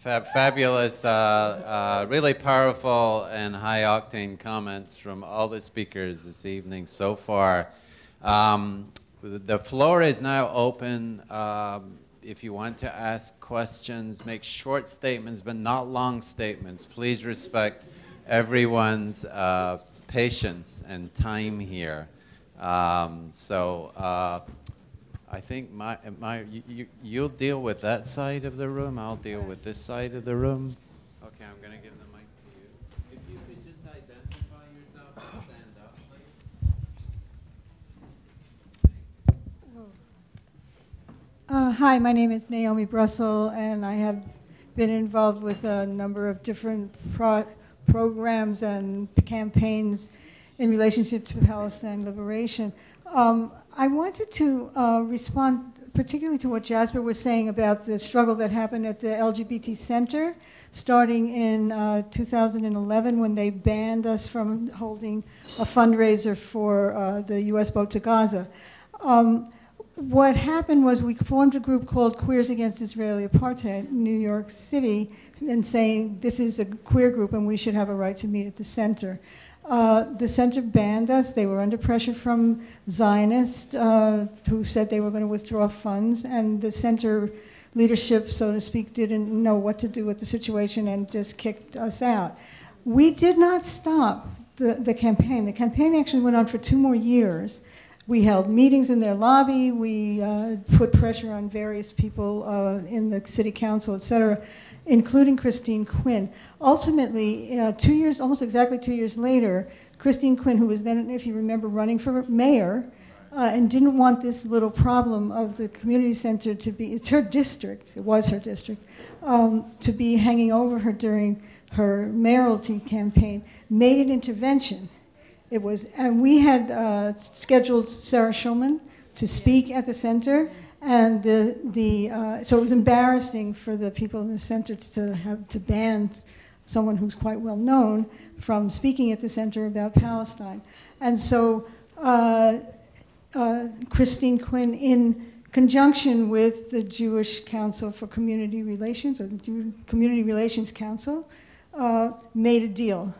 Fab fabulous, uh, uh, really powerful and high octane comments from all the speakers this evening so far. Um, the floor is now open. Um, if you want to ask questions, make short statements, but not long statements. Please respect everyone's uh, patience and time here. Um, so uh, I think my, my you, you, will deal with that side of the room. I'll deal with this side of the room. Okay, I'm going to give the mic to you. If you could just identify yourself and stand up, please. Uh, hi, my name is Naomi Brussel, and I have been involved with a number of different pro programs and campaigns in relationship to Palestine liberation. Um, I wanted to uh, respond particularly to what Jasbir was saying about the struggle that happened at the LGBT Center starting in uh, 2011 when they banned us from holding a fundraiser for uh, the U.S. boat to Gaza. Um, what happened was we formed a group called Queers Against Israeli Apartheid in New York City and saying this is a queer group and we should have a right to meet at the center. Uh, the center banned us. They were under pressure from Zionists uh, who said they were going to withdraw funds, and the center leadership, so to speak, didn't know what to do with the situation and just kicked us out. We did not stop the, the campaign. The campaign actually went on for two more years. We held meetings in their lobby. We uh, put pressure on various people uh, in the city council, et cetera including Christine Quinn. Ultimately, uh, two years, almost exactly two years later, Christine Quinn, who was then, if you remember, running for mayor, uh, and didn't want this little problem of the community center to be, it's her district, it was her district, um, to be hanging over her during her mayoralty campaign, made an intervention. It was, and we had uh, scheduled Sarah Schulman to speak at the center, and the, the, uh, so it was embarrassing for the people in the center to have to ban someone who's quite well known from speaking at the center about Palestine. And so uh, uh, Christine Quinn, in conjunction with the Jewish Council for Community Relations, or the Jew Community Relations Council, uh, made a deal.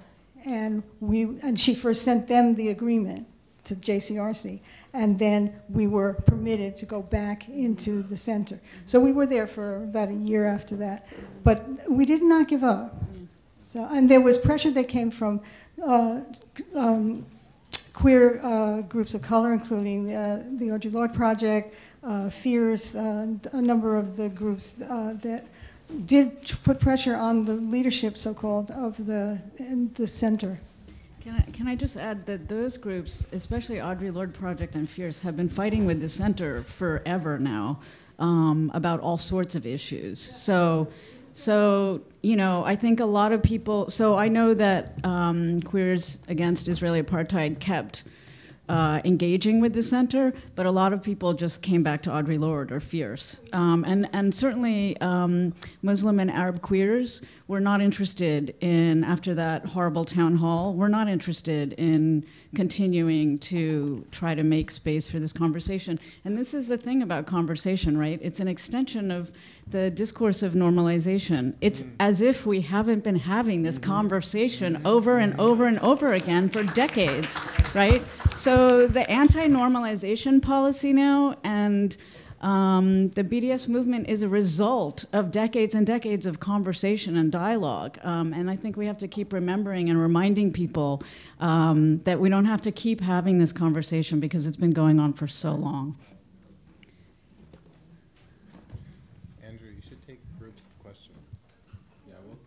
And, we, and she first sent them the agreement to JCRC and then we were permitted to go back into the center. So we were there for about a year after that, but we did not give up. So, and there was pressure that came from uh, um, queer uh, groups of color, including uh, the Audre Lorde Project, uh, FIERCE, uh, a number of the groups uh, that did put pressure on the leadership, so-called, of the, the center. Can I, can I just add that those groups, especially Audre Lorde Project and FIERCE, have been fighting with the center forever now um, about all sorts of issues. So, so you know, I think a lot of people. So I know that um, Queers Against Israeli Apartheid kept uh, engaging with the center, but a lot of people just came back to Audre Lorde or Fierce. Um, and, and certainly um, Muslim and Arab queers were not interested in, after that horrible town hall, we're not interested in continuing to try to make space for this conversation. And this is the thing about conversation, right? It's an extension of the discourse of normalization. It's mm. as if we haven't been having this mm-hmm. conversation over and over and over again for decades, right? So the anti-normalization policy now and um, the BDS movement is a result of decades and decades of conversation and dialogue. Um, and I think we have to keep remembering and reminding people um, that we don't have to keep having this conversation because it's been going on for so long. Andrew, you should take groups of questions. Yeah, we'll,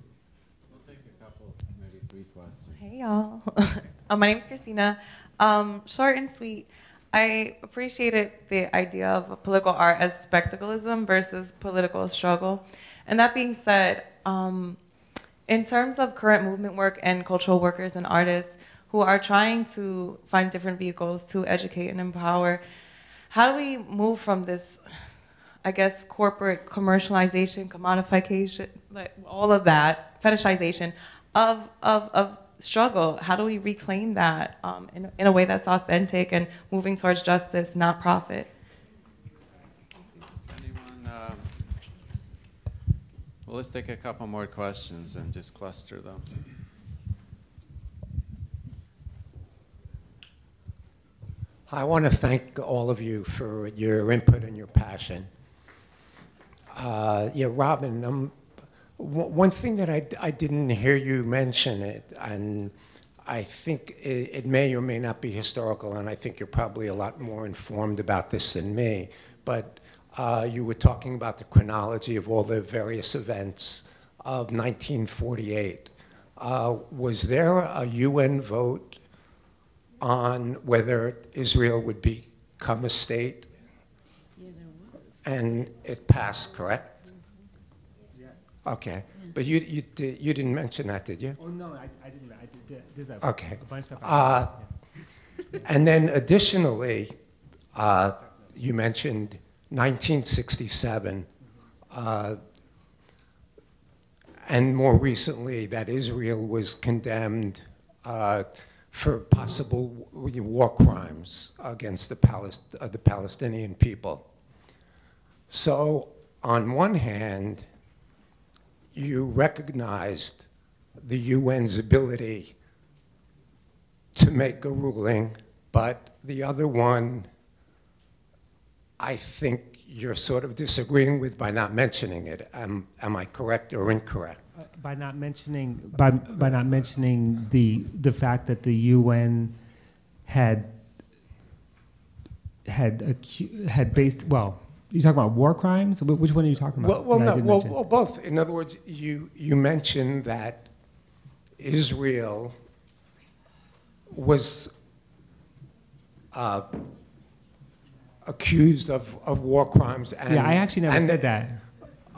we'll take a couple, maybe three questions. Hey, y'all. *laughs* uh, my name is Christina. Um, short and sweet. I appreciated the idea of political art as spectaclism versus political struggle. And that being said, um, in terms of current movement work and cultural workers and artists who are trying to find different vehicles to educate and empower, how do we move from this, I guess, corporate commercialization, commodification, like all of that, fetishization of, of, of struggle. How do we reclaim that um, in, in a way that's authentic and moving towards justice, not profit? Anyone? Um, well, let's take a couple more questions and just cluster them. I want to thank all of you for your input and your passion. Uh, yeah, Robin, I'm one thing that I, I didn't hear you mention it, and I think it, it, may or may not be historical, and I think you're probably a lot more informed about this than me, but uh, you were talking about the chronology of all the various events of 1948. Uh, was there a UN vote on whether Israel would become a state? Yeah, there was. And it passed, correct? Okay. But you, you, you didn't mention that, did you? Oh, no, I, I didn't. I did, there's a, okay. a bunch of stuff. Uh, yeah. *laughs* and then additionally, uh, you mentioned 1967, uh, and more recently that Israel was condemned uh, for possible war crimes against the, Palest uh, the Palestinian people. So on one hand, you recognized the UN's ability to make a ruling, but the other one, I think you're sort of disagreeing with by not mentioning it. Am, am I correct or incorrect? Uh, by not mentioning by, by not mentioning the the fact that the UN had had had based well you talking about war crimes? Which one are you talking about? Well, well, no, well, well, both. In other words, you, you mentioned that Israel was uh, accused of, of war crimes. And, yeah, I actually never said that.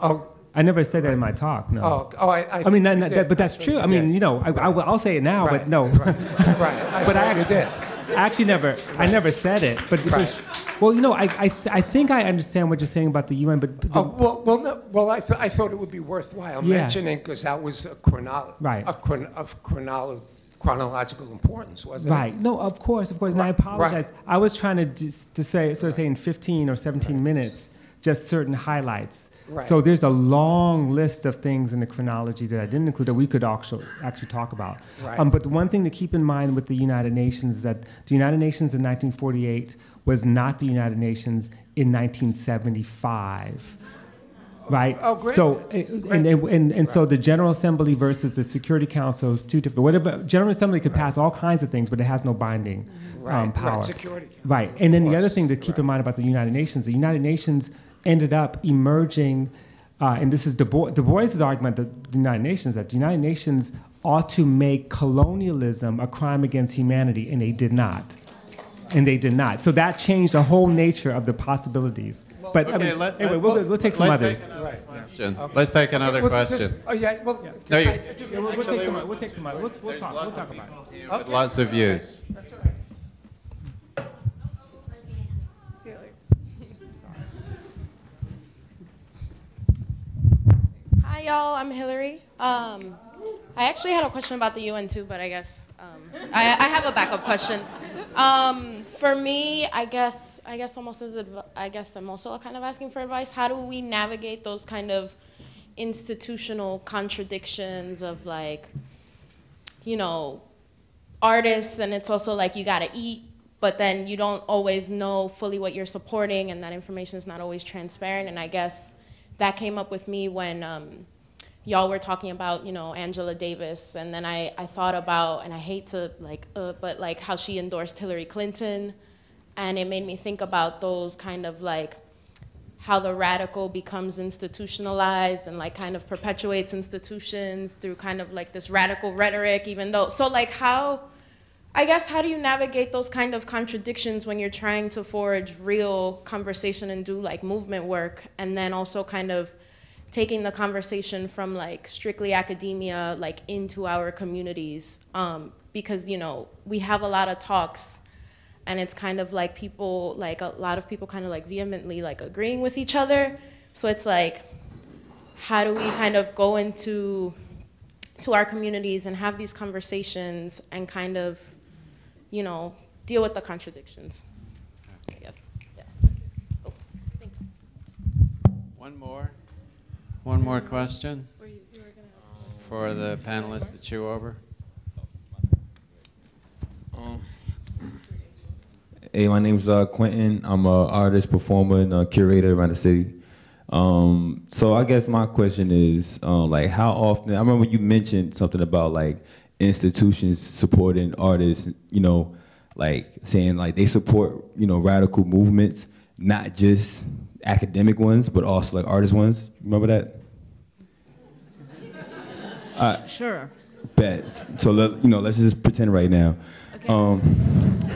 Oh, I never said that in my talk. No. Oh, oh I, I, I mean, that, that, but that's true. I mean, you know, I, I, will say it now, right, but no. Right. right. *laughs* but I actually, did. I actually never. I never said it. But, right. Well, you know, I, I, I think I understand what you're saying about the UN, but. The, oh, well, well, no, well I, th- I thought it would be worthwhile yeah. mentioning because that was a, chrono- right. a chron- of chronolo- chronological importance, wasn't right. it? Right. No, of course, of course. And I apologize. Right. I was trying to, just, to say, sort of say in 15 or 17 right. minutes, just certain highlights. Right. So there's a long list of things in the chronology that I didn't include that we could actually, actually talk about. Right. Um, but the one thing to keep in mind with the United Nations is that the United Nations in 1948 was not the United Nations in 1975 right? Oh, great. So, great. and, and, and, and so the General Assembly versus the Security Council is two different. Whatever General Assembly could right. pass all kinds of things, but it has no binding right. um, power. Right. Security. Right. And then the other thing to keep in mind about the United Nations, the United Nations ended up emerging, uh, and this is Du Bois, Du Bois's argument that the United Nations that the United Nations ought to make colonialism a crime against humanity, and they did not and they did not. So that changed the whole nature of the possibilities. Well, but okay, I mean, let, anyway, we'll, we'll, we'll take some others. Take right. okay. Let's take another well, question. Just, oh yeah, well, yeah. No, I, just, yeah, we'll, we'll, take some. We'll take some. We'll, we'll talk. We'll talk about it. Okay. Lots of views. That's all right. Hi, y'all. I'm Hillary. Um, I actually had a question about the UN too, but I guess um, I, I have a backup question. Um, for me, I guess I guess almost as I guess I'm also kind of asking for advice. How do we navigate those kind of institutional contradictions of like, you know, artists, and it's also like you gotta eat, but then you don't always know fully what you're supporting, and that information is not always transparent. And I guess that came up with me when um, y'all were talking about, you know, Angela Davis, and then I, I thought about, and I hate to like, uh, but like how she endorsed Hillary Clinton, and it made me think about those kind of like how the radical becomes institutionalized and like kind of perpetuates institutions through kind of like this radical rhetoric, even though, so like how, I guess, how do you navigate those kind of contradictions when you're trying to forge real conversation and do like movement work, and then also kind of taking the conversation from like strictly academia like into our communities um, because you know we have a lot of talks and it's kind of like people like a lot of people kind of like vehemently like agreeing with each other so it's like how do we kind of go into to our communities and have these conversations and kind of you know, deal with the contradictions. I guess. Yeah. Oh, thanks. One more. One more question for the panelists to chew over. Um, hey, my name's uh, Quentin. I'm an artist, performer, and a curator around the city. Um, so I guess my question is, um, like, how often? I remember you mentioned something about like institutions supporting artists, you know, like saying like they support, you know, radical movements, not just academic ones, but also like artist ones. Remember that? Uh, sure. Bet. So let, you know, let's just pretend right now. Okay. Um,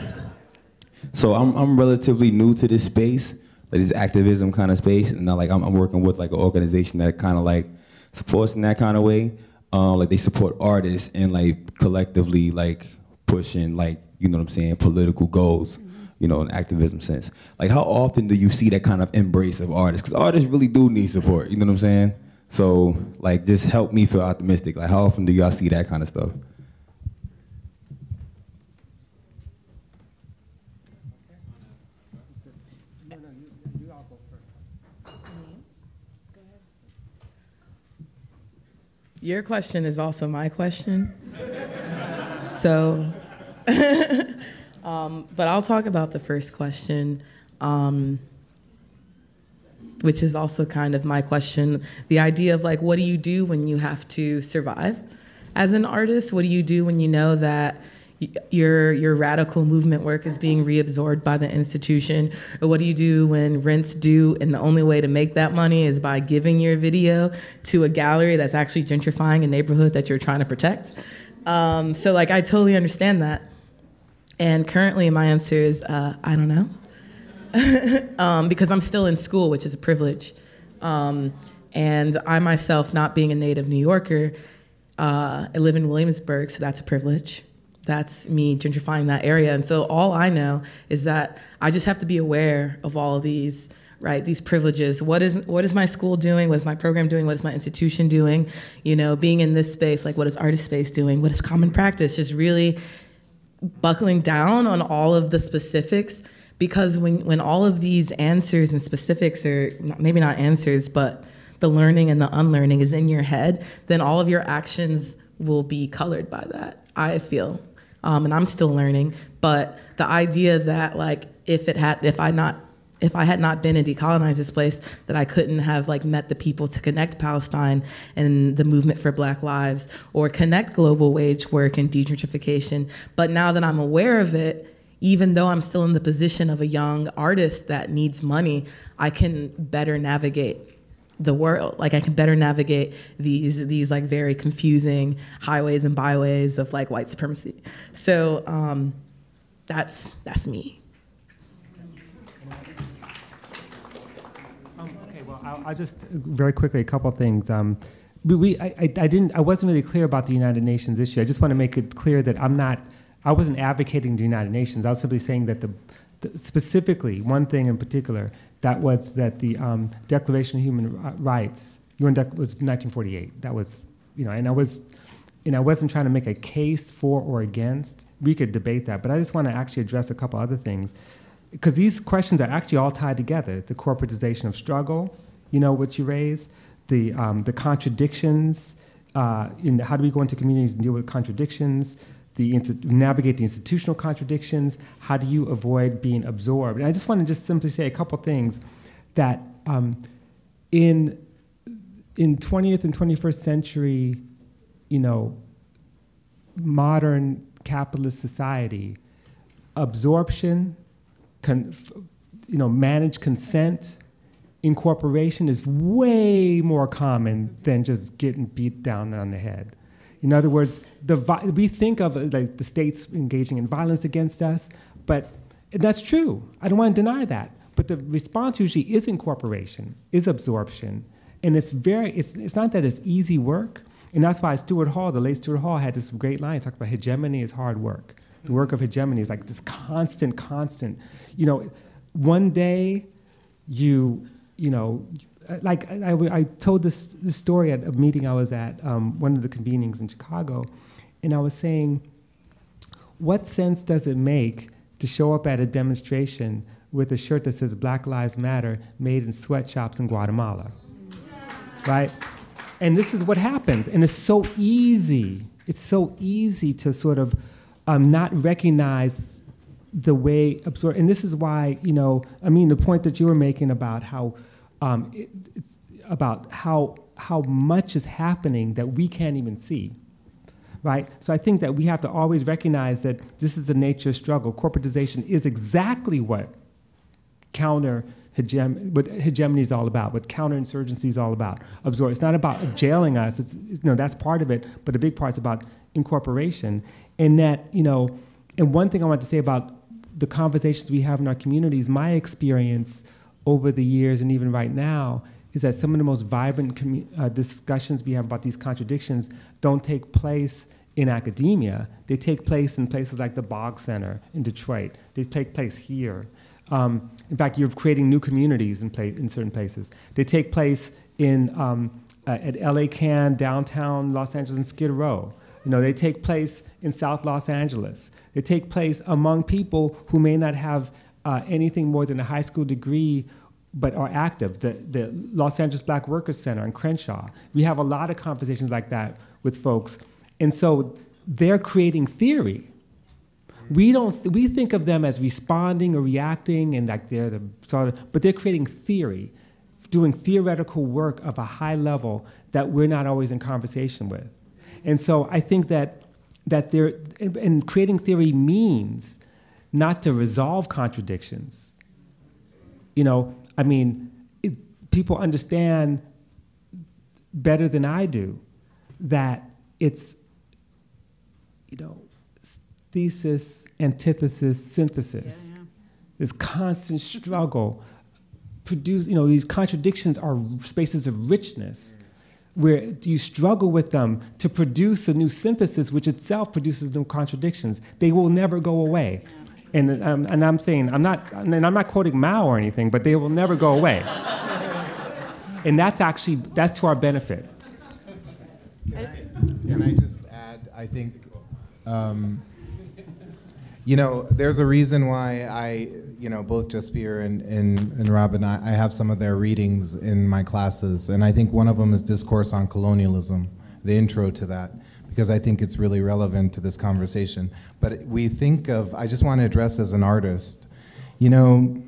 so I'm I'm relatively new to this space, like this activism kind of space, and now like I'm, I'm working with like an organization that kind of like supports in that kind of way um, like they support artists and like collectively like pushing like you know what I'm saying political goals you know in activism sense. Like how often do you see that kind of embrace of artists? Because artists really do need support you know what I'm saying? So like just help me feel optimistic. Like how often do y'all see that kind of stuff? Your question is also my question. *laughs* so, *laughs* um, but I'll talk about the first question, um, which is also kind of my question. The idea of like, what do you do when you have to survive as an artist? What do you do when you know that your your radical movement work is being reabsorbed by the institution or what do you do when rent's due and the only way to make that money is by giving your video to a gallery that's actually gentrifying a neighborhood that you're trying to protect um, so like i totally understand that and currently my answer is uh, i don't know. *laughs* Um, because i'm still in school which is a privilege. Um, and i myself not being a native new yorker uh, i live in williamsburg so that's a privilege. That's me gentrifying that area. And so all I know is that I just have to be aware of all of these right these privileges. What is what is my school doing? What is my program doing? What is my institution doing? You know being in this space like what is artist space doing? What is common practice? Just really buckling down on all of the specifics because when when all of these answers and specifics are maybe not answers but the learning and the unlearning is in your head then all of your actions will be colored by that i feel um, and I'm still learning. But the idea that like if it had if I not if I had not been and decolonized this place, that I couldn't have like met the people to connect Palestine and the movement for Black Lives or connect global wage work and degentrification. But now that I'm aware of it, even though I'm still in the position of a young artist that needs money, I can better navigate the world. Like I can better navigate these these like very confusing highways and byways of like white supremacy. So um, that's that's me. Um, okay, well, I'll, I'll, just very quickly a couple things. Um, we, we I, I, I didn't I wasn't really clear about the United Nations issue. I just want to make it clear that I'm not I wasn't advocating the United Nations. I was simply saying that the, the specifically one thing in particular that was that the um, Declaration of Human Rights UN Dec was 1948. That was, you know, and I was, and I wasn't trying to make a case for or against. We could debate that, but I just want to actually address a couple other things, because these questions are actually all tied together. The corporatization of struggle, you know, what you raise, the um, the contradictions. Uh, in how do we go into communities and deal with contradictions? The navigate the institutional contradictions. How do you avoid being absorbed? And I just want to just simply say a couple things that um, in in 20th and 21st century, you know, modern capitalist society, absorption, you know, managed consent, incorporation is way more common than just getting beat down on the head. In other words, the, we think of like the states engaging in violence against us, but that's true. I don't want to deny that. But the response usually is incorporation, is absorption. And it's very, it's, it's not that it's easy work. And that's why Stuart Hall, the late Stuart Hall, had this great line, talked about hegemony is hard work. The work of hegemony is like this constant, constant. You know, one day you, you know, like I, I told this, this story at a meeting I was at, um, one of the convenings in Chicago, and I was saying, what sense does it make to show up at a demonstration with a shirt that says Black Lives Matter made in sweatshops in Guatemala. Right? And this is what happens. And it's so easy. It's so easy to sort of um, not recognize the way absorb. And this is why, you know, I mean, the point that you were making about how, um, it, it's about how how much is happening that we can't even see right? So I think that we have to always recognize that this is a nature struggle. Corporatization is exactly what counter hegem- what hegemony is all about, what counterinsurgency is all about. Absorb. It's not about jailing us. It's know that's part of it, but a big part's about incorporation. And that you know, and one thing I want to say about the conversations we have in our communities, my experience over the years and even right now is that some of the most vibrant uh, discussions we have about these contradictions don't take place in academia. They take place in places like the Boggs Center in Detroit. They take place here. Um, in fact, you're creating new communities in, in certain places. They take place in, um, uh, at LA Can, downtown Los Angeles, and Skid Row. You know, they take place in South Los Angeles. They take place among people who may not have uh, anything more than a high school degree but are active. The, the Los Angeles Black Workers Center in Crenshaw. We have a lot of conversations like that with folks. And so they're creating theory we don't we think of them as responding or reacting and like they're the sort of but they're creating theory doing theoretical work of a high level that we're not always in conversation with and so i think that that there and creating theory means not to resolve contradictions you know i mean it, people understand better than i do that it's you know thesis, antithesis, synthesis. Yeah, yeah. This constant struggle. Produce, you know, these contradictions are spaces of richness where you struggle with them to produce a new synthesis, which itself produces new contradictions. They will never go away. And, um, and I'm saying, I'm not, and I'm not quoting Mao or anything, but they will never go away. *laughs* and that's actually, that's to our benefit. Can I, can I just add, I think, um, you know, there's a reason why I, you know, both Jasbir and, and, and Robin, I, I have some of their readings in my classes. And I think one of them is Discourse on Colonialism, the intro to that, because I think it's really relevant to this conversation. But we think of, I just want to address as an artist, you know,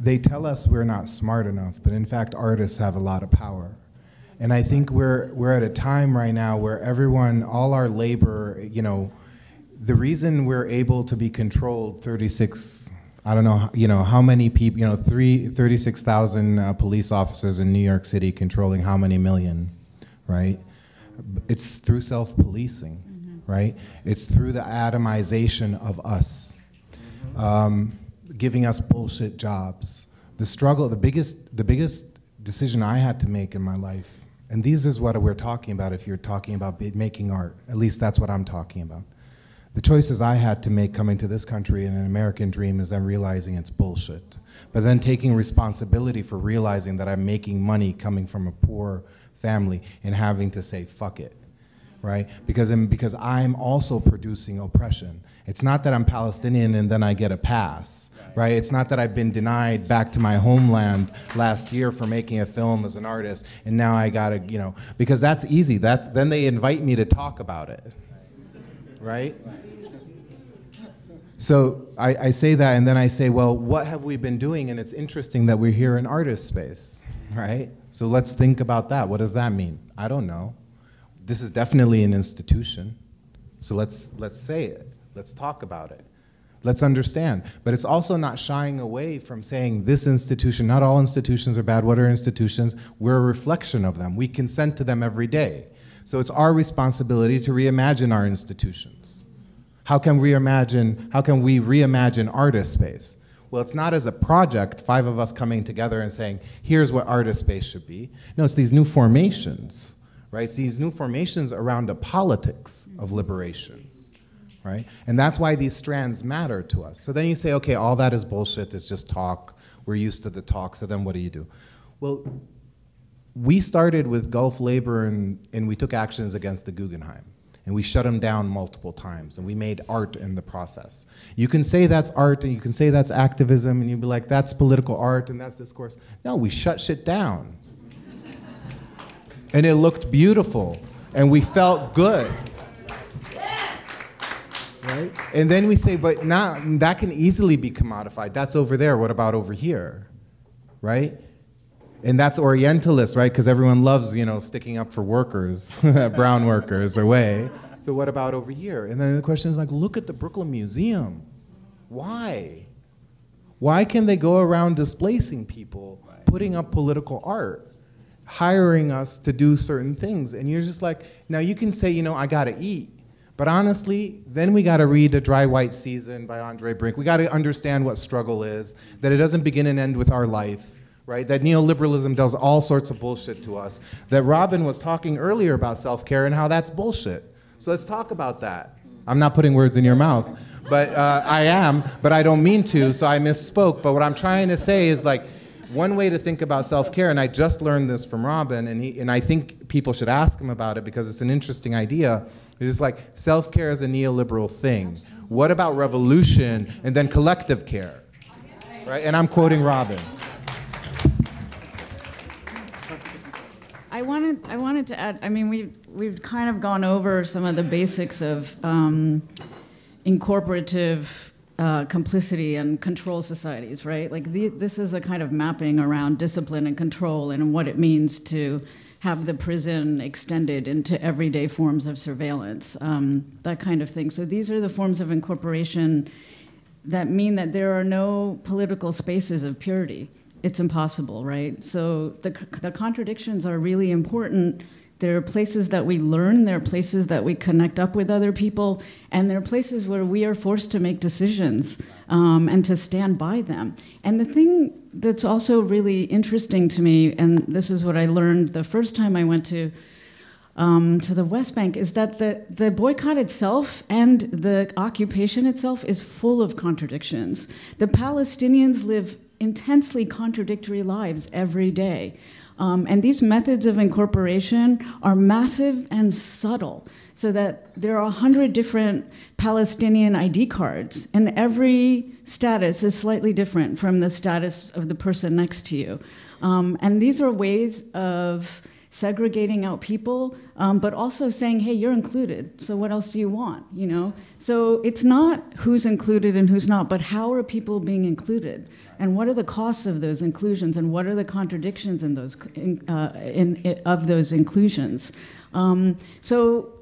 they tell us we're not smart enough, but in fact, artists have a lot of power. And I think we're, we're at a time right now where everyone, all our labor, you know, the reason we're able to be controlled 36 I don't know, you know, how many people, you know, three, 36,000 uh, police officers in New York City controlling how many million, right? It's through self-policing, mm-hmm. right? It's through the atomization of us, mm-hmm. um, giving us bullshit jobs. The struggle, the biggest, the biggest decision I had to make in my life, and this is what we're talking about if you're talking about making art, at least that's what I'm talking about The choices I had to make coming to this country in an American dream is then realizing it's bullshit. But then taking responsibility for realizing that I'm making money coming from a poor family and having to say, fuck it, right? Because, I'm, because I'm also producing oppression. It's not that I'm Palestinian and then I get a pass, right? It's not that I've been denied back to my homeland last year for making a film as an artist and now I gotta, you know, because that's easy. That's, then they invite me to talk about it, right? So I, I, say that, and then I say, well, what have we been doing? And it's interesting that we're here in artist space, right? So let's think about that. What does that mean? I don't know. This is definitely an institution. So let's let's say it. Let's talk about it. Let's understand. But it's also not shying away from saying this institution, not all institutions are bad. What are institutions? We're a reflection of them. We consent to them every day. So it's our responsibility to reimagine our institutions. How can we reimagine, how can we reimagine artist space? Well, it's not as a project, five of us coming together and saying, here's what artist space should be. No, it's these new formations, right? It's these new formations around a politics of liberation, right? And that's why these strands matter to us. So then you say, okay, all that is bullshit, it's just talk. We're used to the talk, so then what do you do? Well, we started with Gulf Labor and, and we took actions against the Guggenheim and we shut them down multiple times and we made art in the process. You can say that's art and you can say that's activism and you'd be like, that's political art and that's discourse. No, we shut shit down. and it looked beautiful and we felt good. Right? And then we say, but now that can easily be commodified. That's over there. What about over here? Right? And that's Orientalist, right? Because everyone loves, you know, sticking up for workers, *laughs* brown workers away. So what about over here? And then the question is like, look at the Brooklyn Museum. Why? Why can they go around displacing people, putting up political art, hiring us to do certain things? And you're just like, now you can say, you know, I gotta eat. But honestly, then we gotta read A Dry White Season by Andre Brink. We gotta understand what struggle is, that it doesn't begin and end with our life right? That neoliberalism does all sorts of bullshit to us. That Robin was talking earlier about self care and how that's bullshit. So let's talk about that. I'm not putting words in your mouth, but uh, I am, but I don't mean to, so I misspoke. But what I'm trying to say is like, one way to think about self-care, and I just learned this from Robin, and, he, and I think people should ask him about it because it's an interesting idea. It's like self-care is a neoliberal thing. What about revolution and then collective care? Right? And I'm quoting Robin. I wanted, I wanted to add, I mean, we, we've kind of gone over some of the basics of um, incorporative uh, complicity and control societies, right? Like the, this is a kind of mapping around discipline and control and what it means to have the prison extended into everyday forms of surveillance, um, that kind of thing. So these are the forms of incorporation that mean that there are no political spaces of purity it's impossible, right? So the, the contradictions are really important. There are places that we learn, there are places that we connect up with other people, and there are places where we are forced to make decisions um, and to stand by them. And the thing that's also really interesting to me, and this is what I learned the first time I went to um, to the West Bank is that the, the boycott itself and the occupation itself is full of contradictions. The Palestinians live intensely contradictory lives every day. Um, and these methods of incorporation are massive and subtle, so that there are 100 different Palestinian ID cards, and every status is slightly different from the status of the person next to you. Um, and these are ways of segregating out people, um, but also saying, hey, you're included, so what else do you want, you know? So it's not who's included and who's not, but how are people being included? And what are the costs of those inclusions, and what are the contradictions in those, in, uh, in, in of those inclusions? Um, so,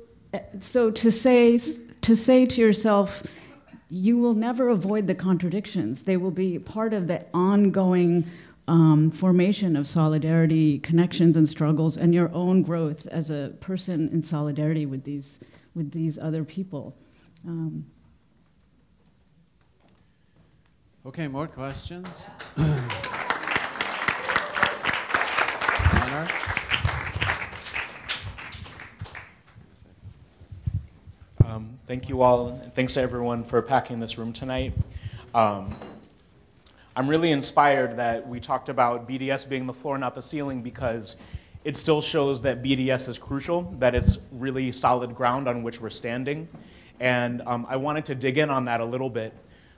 so to say, to say to yourself, you will never avoid the contradictions. They will be part of the ongoing um, formation of solidarity, connections, and struggles, and your own growth as a person in solidarity with these with these other people. Um, okay, more questions. Um, Thank you all, and thanks to everyone for packing this room tonight. Um, I'm really inspired that we talked about BDS being the floor, not the ceiling, because it still shows that BDS is crucial, that it's really solid ground on which we're standing. And um, I wanted to dig in on that a little bit.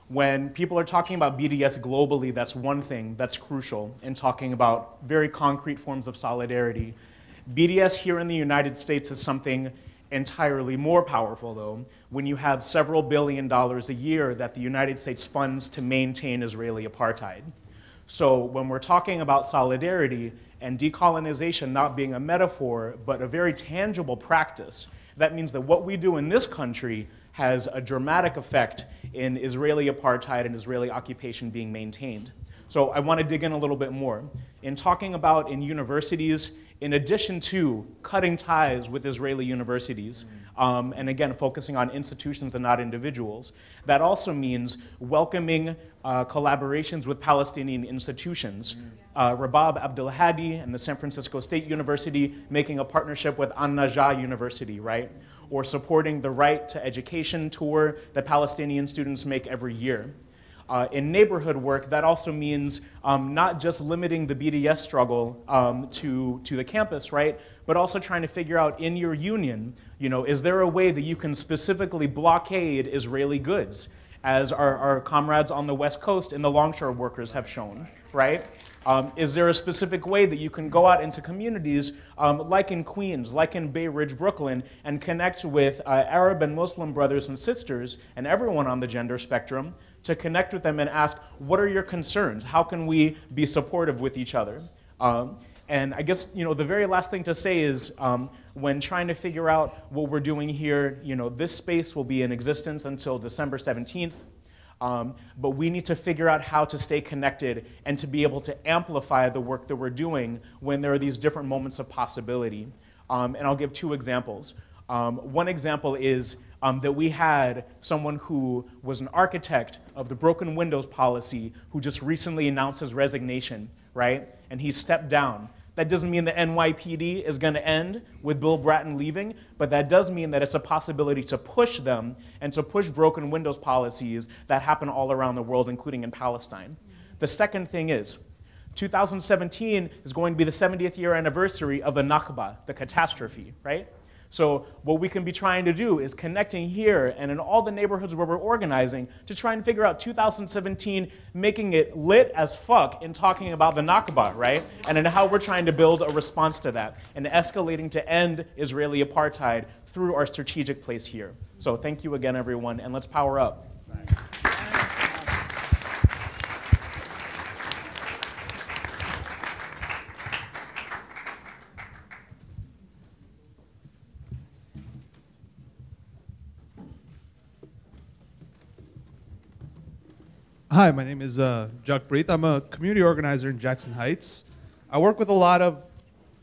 When people are talking about BDS globally, that's one thing that's crucial in talking about very concrete forms of solidarity. BDS here in the United States is something entirely more powerful, though, when you have several billion dollars a year that the United States funds to maintain Israeli apartheid. So when we're talking about solidarity and decolonization not being a metaphor, but a very tangible practice, that means that what we do in this country has a dramatic effect in Israeli apartheid and Israeli occupation being maintained. So I want to dig in a little bit more. In talking about in universities, in addition to cutting ties with Israeli universities, um, and again, focusing on institutions and not individuals, that also means welcoming uh, collaborations with Palestinian institutions. Uh, Rabab Abdulhadi and the San Francisco State University making a partnership with An Najah University, right? Or supporting the right to education tour that Palestinian students make every year. Uh, in neighborhood work, that also means um, not just limiting the BDS struggle um, to, to the campus, right? But also trying to figure out in your union, you know, is there a way that you can specifically blockade Israeli goods, as our, our comrades on the West Coast and the longshore workers have shown, right? Um, is there a specific way that you can go out into communities um, like in Queens, like in Bay Ridge, Brooklyn, and connect with uh, Arab and Muslim brothers and sisters and everyone on the gender spectrum to connect with them and ask, what are your concerns? How can we be supportive with each other? Um, and I guess you know the very last thing to say is um, when trying to figure out what we're doing here, you know, this space will be in existence until December 17th. Um, but we need to figure out how to stay connected and to be able to amplify the work that we're doing when there are these different moments of possibility. Um, and I'll give two examples. Um, one example is um, that we had someone who was an architect of the broken windows policy who just recently announced his resignation, right? And he stepped down. That doesn't mean the NYPD is going to end with Bill Bratton leaving, but that does mean that it's a possibility to push them and to push broken windows policies that happen all around the world, including in Palestine. The second thing is, 2017 is going to be the 70th year anniversary of the Nakba, the catastrophe, right? So what we can be trying to do is connecting here and in all the neighborhoods where we're organizing to try and figure out 2017, making it lit as fuck in talking about the Nakba, right? And in how we're trying to build a response to that and escalating to end Israeli apartheid through our strategic place here. So thank you again, everyone, and let's power up. Hi, my name is uh, Preet. I'm a community organizer in Jackson Heights. I work with a lot of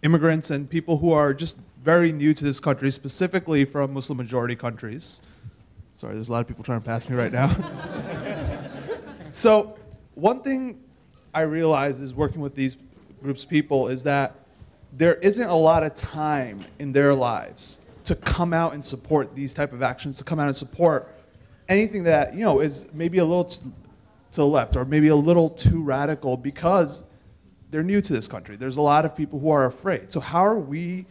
immigrants and people who are just very new to this country, specifically from Muslim majority countries. Sorry, there's a lot of people trying to pass me right now. *laughs* so, one thing I realize is working with these groups of people is that there isn't a lot of time in their lives to come out and support these type of actions, to come out and support anything that you know is maybe a little to the left or maybe a little too radical because they're new to this country. There's a lot of people who are afraid. So how are we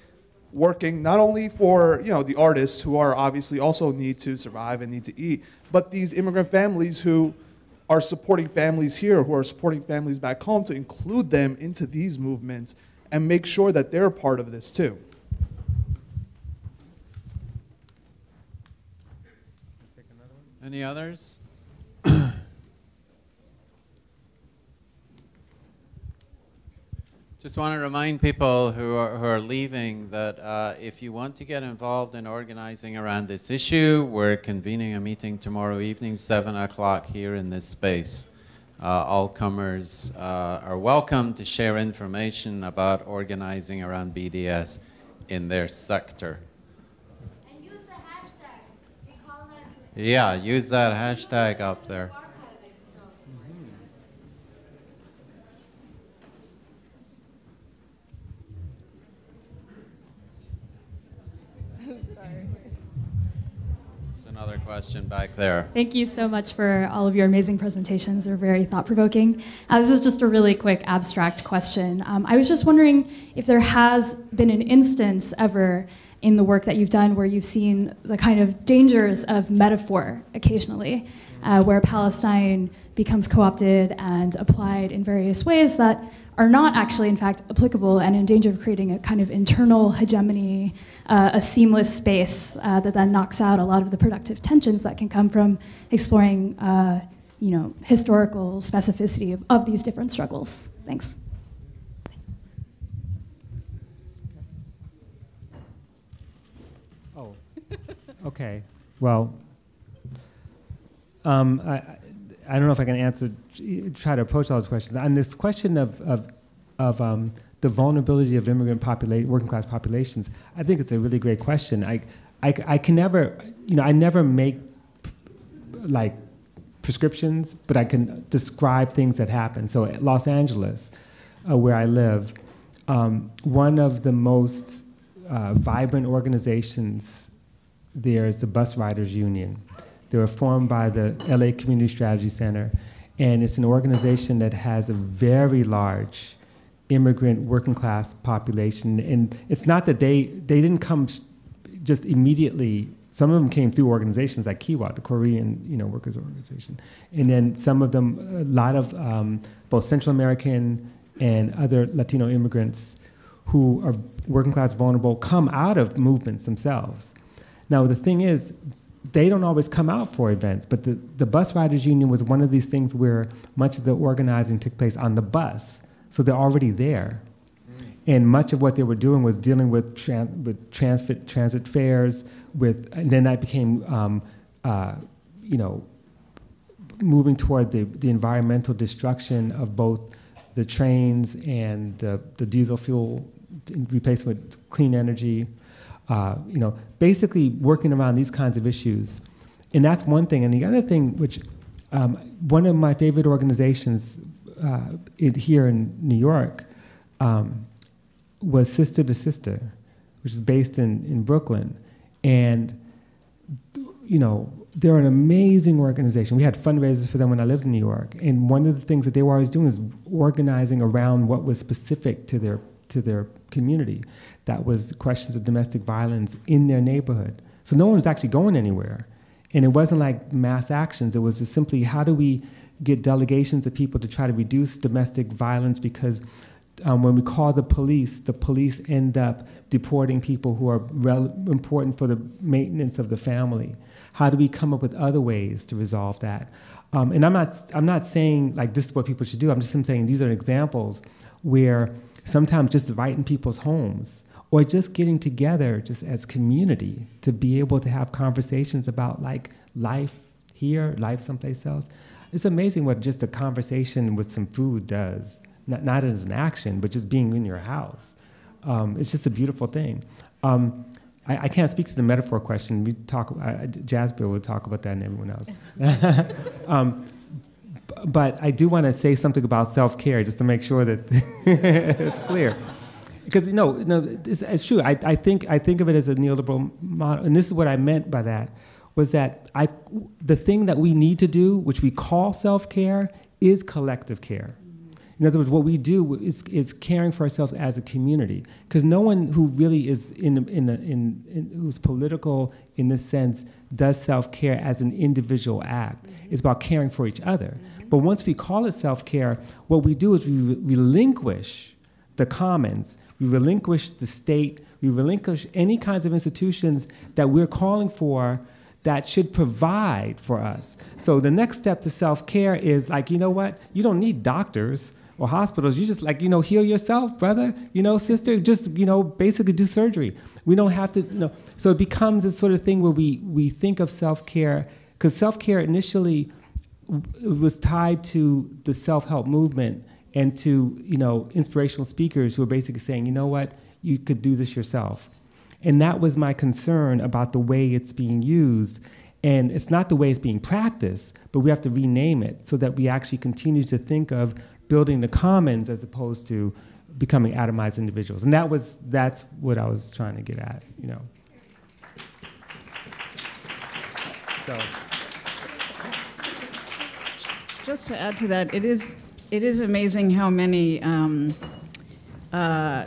working not only for you know the artists who are obviously also need to survive and need to eat, but these immigrant families who are supporting families here, who are supporting families back home, to include them into these movements and make sure that they're part of this too. Any others? Just want to remind people who are, who are leaving that uh, if you want to get involved in organizing around this issue, we're convening a meeting tomorrow evening, 7 o'clock here in this space. Uh, all comers uh, are welcome to share information about organizing around BDS in their sector. Use yeah, use that hashtag up there. another question back there. Thank you so much for all of your amazing presentations. They're very thought provoking. Uh, this is just a really quick abstract question. Um, I was just wondering if there has been an instance ever in the work that you've done where you've seen the kind of dangers of metaphor occasionally, uh, where Palestine becomes co opted and applied in various ways that are not actually, in fact, applicable and in danger of creating a kind of internal hegemony, uh, a seamless space uh, that then knocks out a lot of the productive tensions that can come from exploring, uh, you know, historical specificity of, of these different struggles. Thanks. Oh, okay. Well, um, I, I don't know if I can answer, try to approach all those questions. On this question of, of, of um, the vulnerability of immigrant population, working class populations, I think it's a really great question. I, I, I can never, you know, I never make like prescriptions, but I can describe things that happen. So at Los Angeles, uh, where I live, um, one of the most uh, vibrant organizations there is the Bus Riders Union. They were formed by the LA Community Strategy Center, and it's an organization that has a very large immigrant working class population. And it's not that they, they didn't come just immediately some of them came through organizations like Kiwa, the Korean you know, workers organization. And then some of them, a lot of um, both Central American and other Latino immigrants who are working class vulnerable come out of movements themselves. Now, the thing is, they don't always come out for events, but the, the bus riders union was one of these things where much of the organizing took place on the bus. So they're already there. And much of what they were doing was dealing with, with transit, transit fares, with, and then that became, um, uh, you know, moving toward the, the environmental destruction of both the trains and the, the diesel fuel replacement with clean energy uh, you know, basically working around these kinds of issues. And that's one thing. And the other thing, which um, one of my favorite organizations uh, in, here in New York um, was Sista II Sista, which is based in, in Brooklyn. And, you know, they're an amazing organization. We had fundraisers for them when I lived in New York. And one of the things that they were always doing is organizing around what was specific to their, to their community that was questions of domestic violence in their neighborhood. So no one was actually going anywhere. And it wasn't like mass actions, it was just simply how do we get delegations of people to try to reduce domestic violence because um, when we call the police, the police end up deporting people who are important for the maintenance of the family. How do we come up with other ways to resolve that? Um, and I'm not, I'm not saying like this is what people should do. I'm just saying these are examples where sometimes just in people's homes or just getting together just as community to be able to have conversations about like life here, life someplace else. It's amazing what just a conversation with some food does. Not, not as an action, but just being in your house. Um, it's just a beautiful thing. Um, I, I, can't speak to the metaphor question. We talk. Jasbir will talk about that, and everyone else. *laughs* um, but I do want to say something about self care, just to make sure that *laughs* it's clear because you know, no, it's, it's, true. I, I think I think of it as a neoliberal model, and this is what I meant by that was that I the thing that we need to do, which we call self care, is collective care. In other words, what we do is, is caring for ourselves as a community, because no one who really is in, in, in, in who's political in this sense does self care as an individual act. Mm-hmm. It's about caring for each other. Mm-hmm. But once we call it self care, what we do is we relinquish the commons we relinquish the state, we relinquish any kinds of institutions that we're calling for that should provide for us. So the next step to self-care is like, you know what? You don't need doctors or hospitals. You just like, you know, heal yourself, brother, you know, sister, just, you know, basically do surgery. We don't have to, you know. So it becomes this sort of thing where we, we think of self-care, because self-care initially was tied to the self-help movement and to you know inspirational speakers who are basically saying, you know what, you could do this yourself. And that was my concern about the way it's being used. And it's not the way it's being practiced, but we have to rename it so that we actually continue to think of building the commons as opposed to becoming atomized individuals. And that was that's what I was trying to get at, you know. So. Just to add to that, it is it is amazing how many um, uh,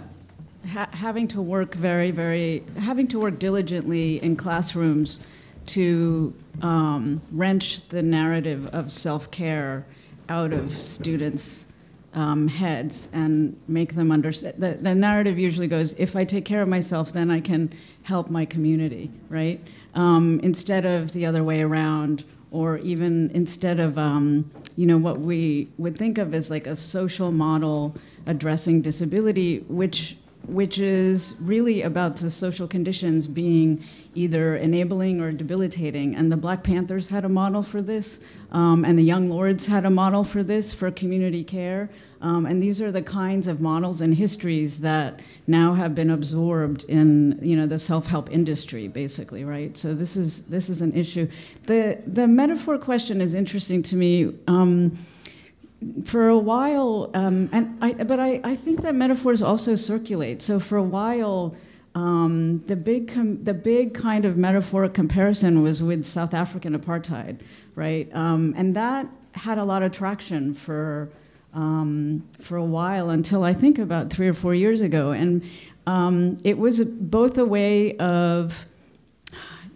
ha- having to work very very having to work diligently in classrooms to um, wrench the narrative of self care out of students. Um, heads and make them understand. The, the narrative usually goes, if I take care of myself, then I can help my community, right? Um, instead of the other way around, or even instead of um, you know what we would think of as like a social model addressing disability, which which is really about the social conditions being either enabling or debilitating. And the Black Panthers had a model for this, um, and the Young Lords had a model for this for community care. Um, and these are the kinds of models and histories that now have been absorbed in you know the self-help industry, basically, right? So this is this is an issue. The the metaphor question is interesting to me. Um, for a while, um, and I, but I, I think that metaphors also circulate. So for a while, um, the big the big kind of metaphoric comparison was with South African apartheid, right? Um, and that had a lot of traction for um, for a while until I think about three or four years ago, and um, it was both a way of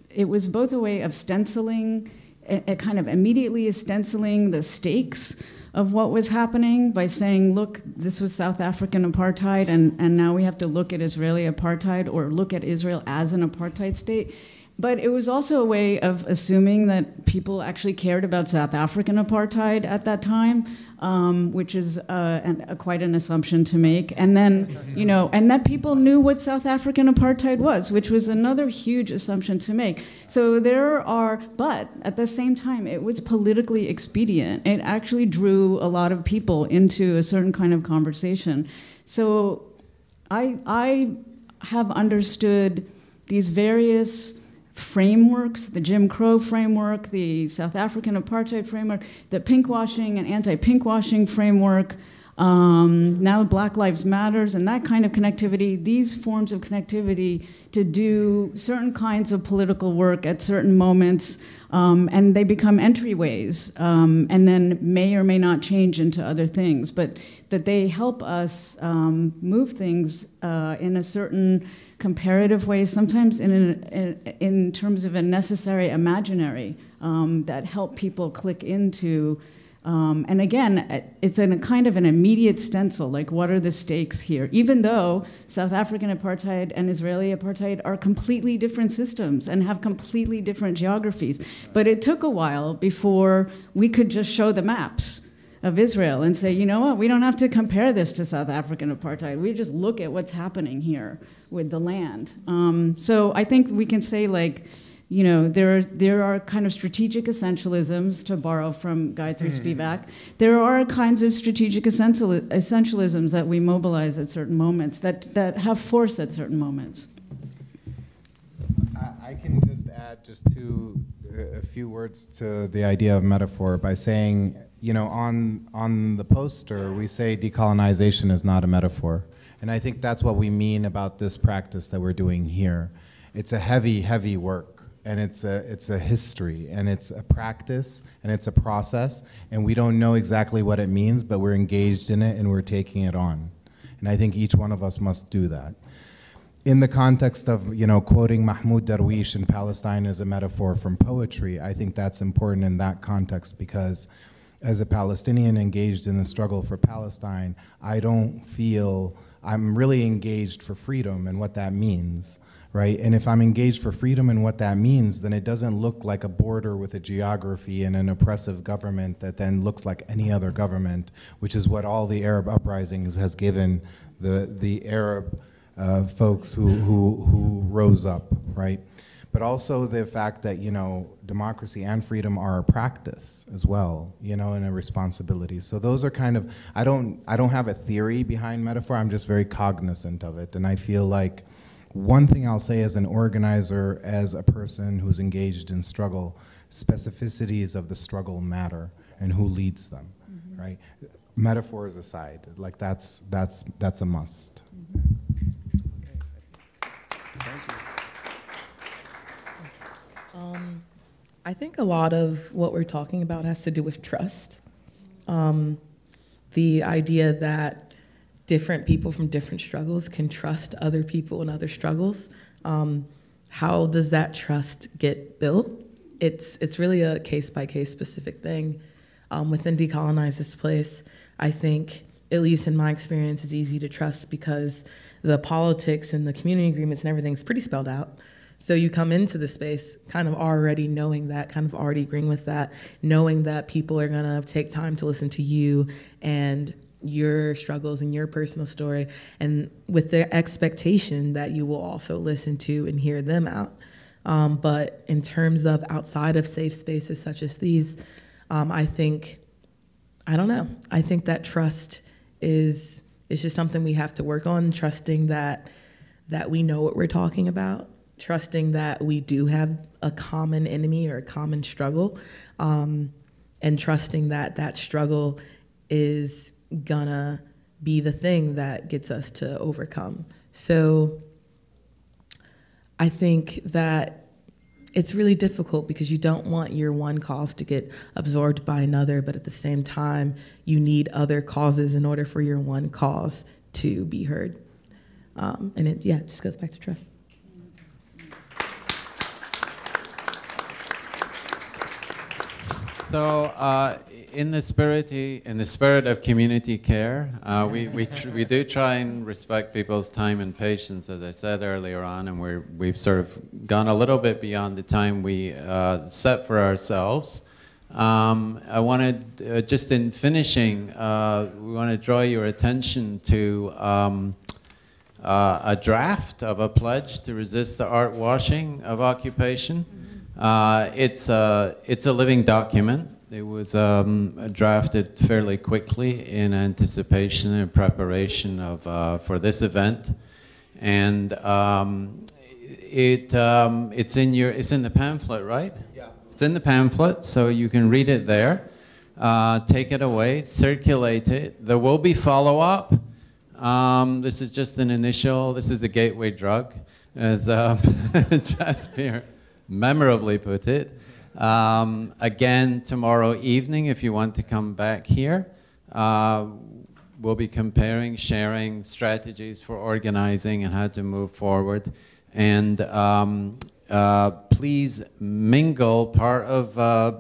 it was both a way of stenciling, a, a kind of immediately stenciling the stakes of what was happening by saying, look, this was South African apartheid, and, and now we have to look at Israeli apartheid or look at Israel as an apartheid state. But it was also a way of assuming that people actually cared about South African apartheid at that time, um, which is uh, an, a, quite an assumption to make. And then, you know, and that people knew what South African apartheid was, which was another huge assumption to make. So there are, but at the same time, it was politically expedient. It actually drew a lot of people into a certain kind of conversation. So I, I have understood these various frameworks, the Jim Crow framework, the South African apartheid framework, the pinkwashing and anti-pinkwashing framework, um, now Black Lives Matters and that kind of connectivity, these forms of connectivity to do certain kinds of political work at certain moments, um, and they become entryways, um, and then may or may not change into other things, but that they help us um, move things uh, in a certain comparative ways, sometimes in, an, in, terms of a necessary imaginary um, that help people click into. Um, and again, it's in a kind of an immediate stencil, like what are the stakes here? Even though South African apartheid and Israeli apartheid are completely different systems and have completely different geographies. But it took a while before we could just show the maps of Israel and say, you know what, we don't have to compare this to South African apartheid. We just look at what's happening here with the land. Um, so I think we can say like, you know, there are, there are kind of strategic essentialisms, to borrow from Gayatri mm. Spivak. There are kinds of strategic essential, essentialisms that we mobilize at certain moments, that, that have force at certain moments. I, I can just add just two, a few words to the idea of metaphor by saying, you know, on, on the poster, we say decolonization is not a metaphor. And I think that's what we mean about this practice that we're doing here. It's a heavy, heavy work, and it's a, it's a history, and it's a practice, and it's a process, and we don't know exactly what it means, but we're engaged in it and we're taking it on. And I think each one of us must do that. In the context of, you know, quoting Mahmoud Darwish in Palestine as a metaphor from poetry, I think that's important in that context because as a Palestinian engaged in the struggle for Palestine, I don't feel I'm really engaged for freedom and what that means, right? And if I'm engaged for freedom and what that means, then it doesn't look like a border with a geography and an oppressive government that then looks like any other government, which is what all the Arab uprisings has given the, the Arab uh, folks who, who, who rose up, right? But also the fact that, you know, democracy and freedom are a practice as well, you know, and a responsibility. So those are kind of I don't I don't have a theory behind metaphor. I'm just very cognizant of it, and I feel like one thing I'll say as an organizer, as a person who's engaged in struggle, specificities of the struggle matter and who leads them, mm-hmm. right? Metaphors aside, like that's that's that's a must. Um, I think a lot of what we're talking about has to do with trust. Um, the idea that different people from different struggles can trust other people and other struggles. Um, how does that trust get built? It's, it's really a case by case specific thing. Um, within Decolonize This Place, I think, at least in my experience, it's easy to trust because the politics and the community agreements and everything's pretty spelled out. So you come into the space kind of already knowing that, kind of already agreeing with that, knowing that people are gonna take time to listen to you and your struggles and your personal story, and with the expectation that you will also listen to and hear them out. Um, but in terms of outside of safe spaces such as these, um, I think, I don't know. I think that trust is is just something we have to work on. Trusting that that we know what we're talking about trusting that we do have a common enemy or a common struggle, um, and trusting that that struggle is gonna be the thing that gets us to overcome. So I think that it's really difficult because you don't want your one cause to get absorbed by another, but at the same time, you need other causes in order for your one cause to be heard. Um, and it, yeah, just goes back to trust. So, uh, in the spirit, in the spirit of community care, uh, we we, we do try and respect people's time and patience, as I said earlier on, and we're we've sort of gone a little bit beyond the time we uh, set for ourselves. Um, I wanted uh, just in finishing, uh, we want to draw your attention to. Um, uh, a draft of a pledge to resist the art washing of occupation. Uh, it's, a, it's a living document. It was um, drafted fairly quickly in anticipation and preparation of, uh, for this event. And um, it, um, it's, in your, it's in the pamphlet, right? Yeah. It's in the pamphlet, so you can read it there. Uh, take it away, circulate it. There will be follow-up. Um, this is just an initial, this is a gateway drug, as uh, *laughs* Jasbir memorably put it. Um, again, tomorrow evening, if you want to come back here, uh, we'll be comparing, sharing strategies for organizing and how to move forward. And um, uh, please mingle. Part of uh,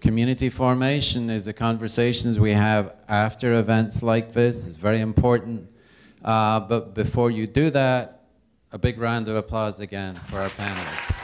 community formation is the conversations we have after events like this. It's very important. Uh, but before you do that, a big round of applause again for our panelists.